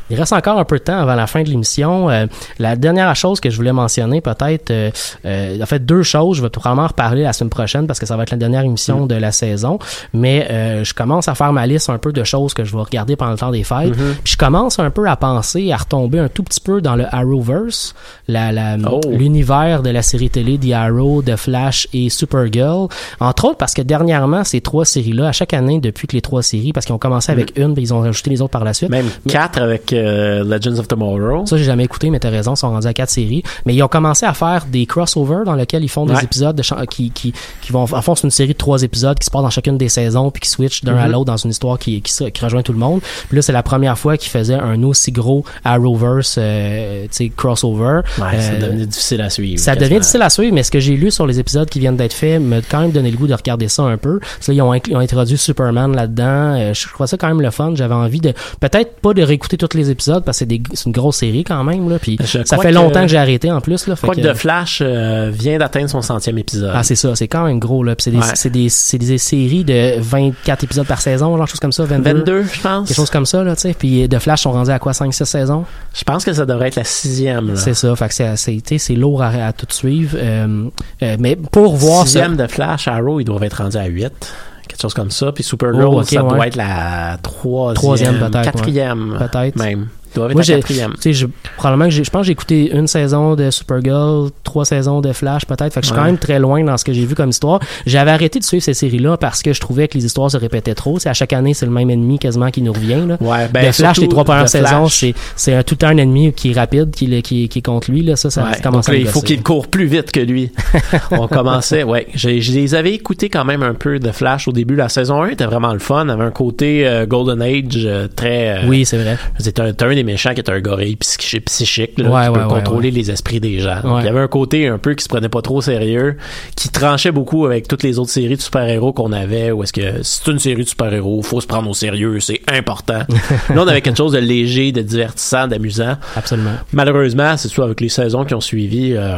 Speaker 4: Il reste encore un peu de temps avant la fin de l'émission. Euh, la dernière chose que je voulais mentionner, peut-être, euh, euh, en fait, deux choses. Je vais probablement en reparler la semaine prochaine parce que ça va être la dernière émission de la saison. Mais euh, je commence à faire ma liste un peu de choses que je vais regarder pendant le temps des fêtes. Puis je commence un peu à penser, à retomber un tout petit peu dans le Arrowverse, la, la,
Speaker 5: Oh.
Speaker 4: l'univers de la série télé The Arrow, de Flash et Supergirl. Entre autres parce que dernièrement, ces trois séries-là, à chaque année, depuis que les trois séries, parce qu'ils ont commencé avec une, puis ils ont rajouté les autres par la suite.
Speaker 5: Même quatre avec euh, Legends of Tomorrow.
Speaker 4: Ça, j'ai jamais écouté, mais t'as raison, ils sont rendus à quatre séries. Mais ils ont commencé à faire des crossovers dans lesquels ils font des
Speaker 5: Ouais.
Speaker 4: épisodes de qui, qui, qui vont, en fond, c'est une série de trois épides qui se passent dans chacune des saisons puis qui switch d'un à
Speaker 5: Mhm.
Speaker 4: l'autre dans une histoire qui, qui, qui rejoint tout le monde. Puis là, c'est la première fois qu'ils faisaient un aussi gros Arrowverse, euh, tu sais, crossover.
Speaker 5: Ouais, ça
Speaker 4: Euh,
Speaker 5: devenait difficile à suivre.
Speaker 4: ça devient difficile à suivre, mais ce que j'ai lu sur les épisodes qui viennent d'être faits m'a quand même donné le goût de regarder ça un peu. Ils ont, ils ont introduit Superman là-dedans. Euh, je crois ça quand même le fun. J'avais envie de, peut-être pas de réécouter tous les épisodes parce que c'est une grosse série quand même. Là, puis ça fait longtemps que j'ai arrêté en plus. Là,
Speaker 5: Je crois que The Flash euh, vient d'atteindre son centième épisode.
Speaker 4: Ah, c'est ça, c'est quand même gros. là. C'est des,
Speaker 5: Ouais.
Speaker 4: c'est des, c'est des séries de 24 épisodes par saison, genre chose comme ça, 22.
Speaker 5: 22, je pense.
Speaker 4: Quelque chose comme ça, là, tu sais. Puis de Flash sont rendus à quoi, 5-6 saisons?
Speaker 5: Je pense que ça devrait être la sixième. Là.
Speaker 4: C'est ça, fait que c'est, c'est, lourd à, à tout suivre. Euh, euh, mais pour voir ça...
Speaker 5: Sixième de Flash, Arrow, ils doivent être rendus à 8. Quelque chose comme ça. Puis Supergirl,
Speaker 4: Oh, ok,
Speaker 5: ça
Speaker 4: ouais.
Speaker 5: doit être la troisième.
Speaker 4: Troisième, peut-être,
Speaker 5: Quatrième.
Speaker 4: ouais. Peut-être.
Speaker 5: Même. Doivent être
Speaker 4: Moi,
Speaker 5: la
Speaker 4: j'ai,
Speaker 5: quatrième.
Speaker 4: je, probablement que je pense que j'ai écouté une saison de Supergirl, trois saisons de Flash, peut-être. Fait que je suis
Speaker 5: Ouais.
Speaker 4: quand même très loin dans ce que j'ai vu comme histoire. J'avais arrêté de suivre ces séries-là parce que je trouvais que les histoires se répétaient trop. Tu sais, à chaque année, c'est le même ennemi quasiment qui nous revient, là.
Speaker 5: Ouais, ben,
Speaker 4: de Flash, les trois premières saisons, c'est, c'est un, tout un ennemi qui est rapide, qui, est- qui, qui est contre lui, là. Ça, ça,
Speaker 5: Ouais,
Speaker 4: commence
Speaker 5: donc
Speaker 4: à
Speaker 5: là,
Speaker 4: me
Speaker 5: il faut qu'il court plus vite que lui. On commençait, ouais. Je, je les avais écoutés quand même un peu de Flash au début. La saison 1 était vraiment le fun. avait un côté euh, Golden Age euh, très. euh,
Speaker 4: Oui, c'est vrai.
Speaker 5: C'était un, un des méchants qui est un gorille psychi- psychique, là,
Speaker 4: Ouais,
Speaker 5: qui
Speaker 4: ouais,
Speaker 5: peut contrôler les esprits des gens. Donc. Il y avait un côté un peu qui se prenait pas trop au sérieux, qui tranchait beaucoup avec toutes les autres séries de super-héros qu'on avait, où est-ce que c'est une série de super-héros, faut se prendre au sérieux, c'est important. Là, on avait quelque chose de léger, de divertissant, d'amusant.
Speaker 4: Absolument.
Speaker 5: Malheureusement, c'est sûr, avec les saisons qui ont suivi, euh,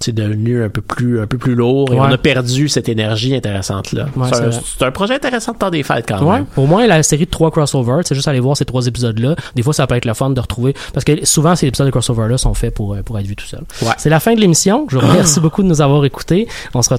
Speaker 5: c'est devenu un peu plus, un peu plus lourd et on a perdu cette énergie intéressante là. C'est, un, projet intéressant de temps des fêtes quand même.
Speaker 4: au moins la série de trois crossovers, c'est juste aller voir ces trois épisodes-là. Des fois, ça peut être le fun de retrouver, parce que souvent ces épisodes de crossover-là sont faits pour, euh, pour être vus tout seul.
Speaker 5: Ouais.
Speaker 4: C'est la fin de l'émission. Je vous remercie beaucoup de nous avoir écoutés. On se retrouve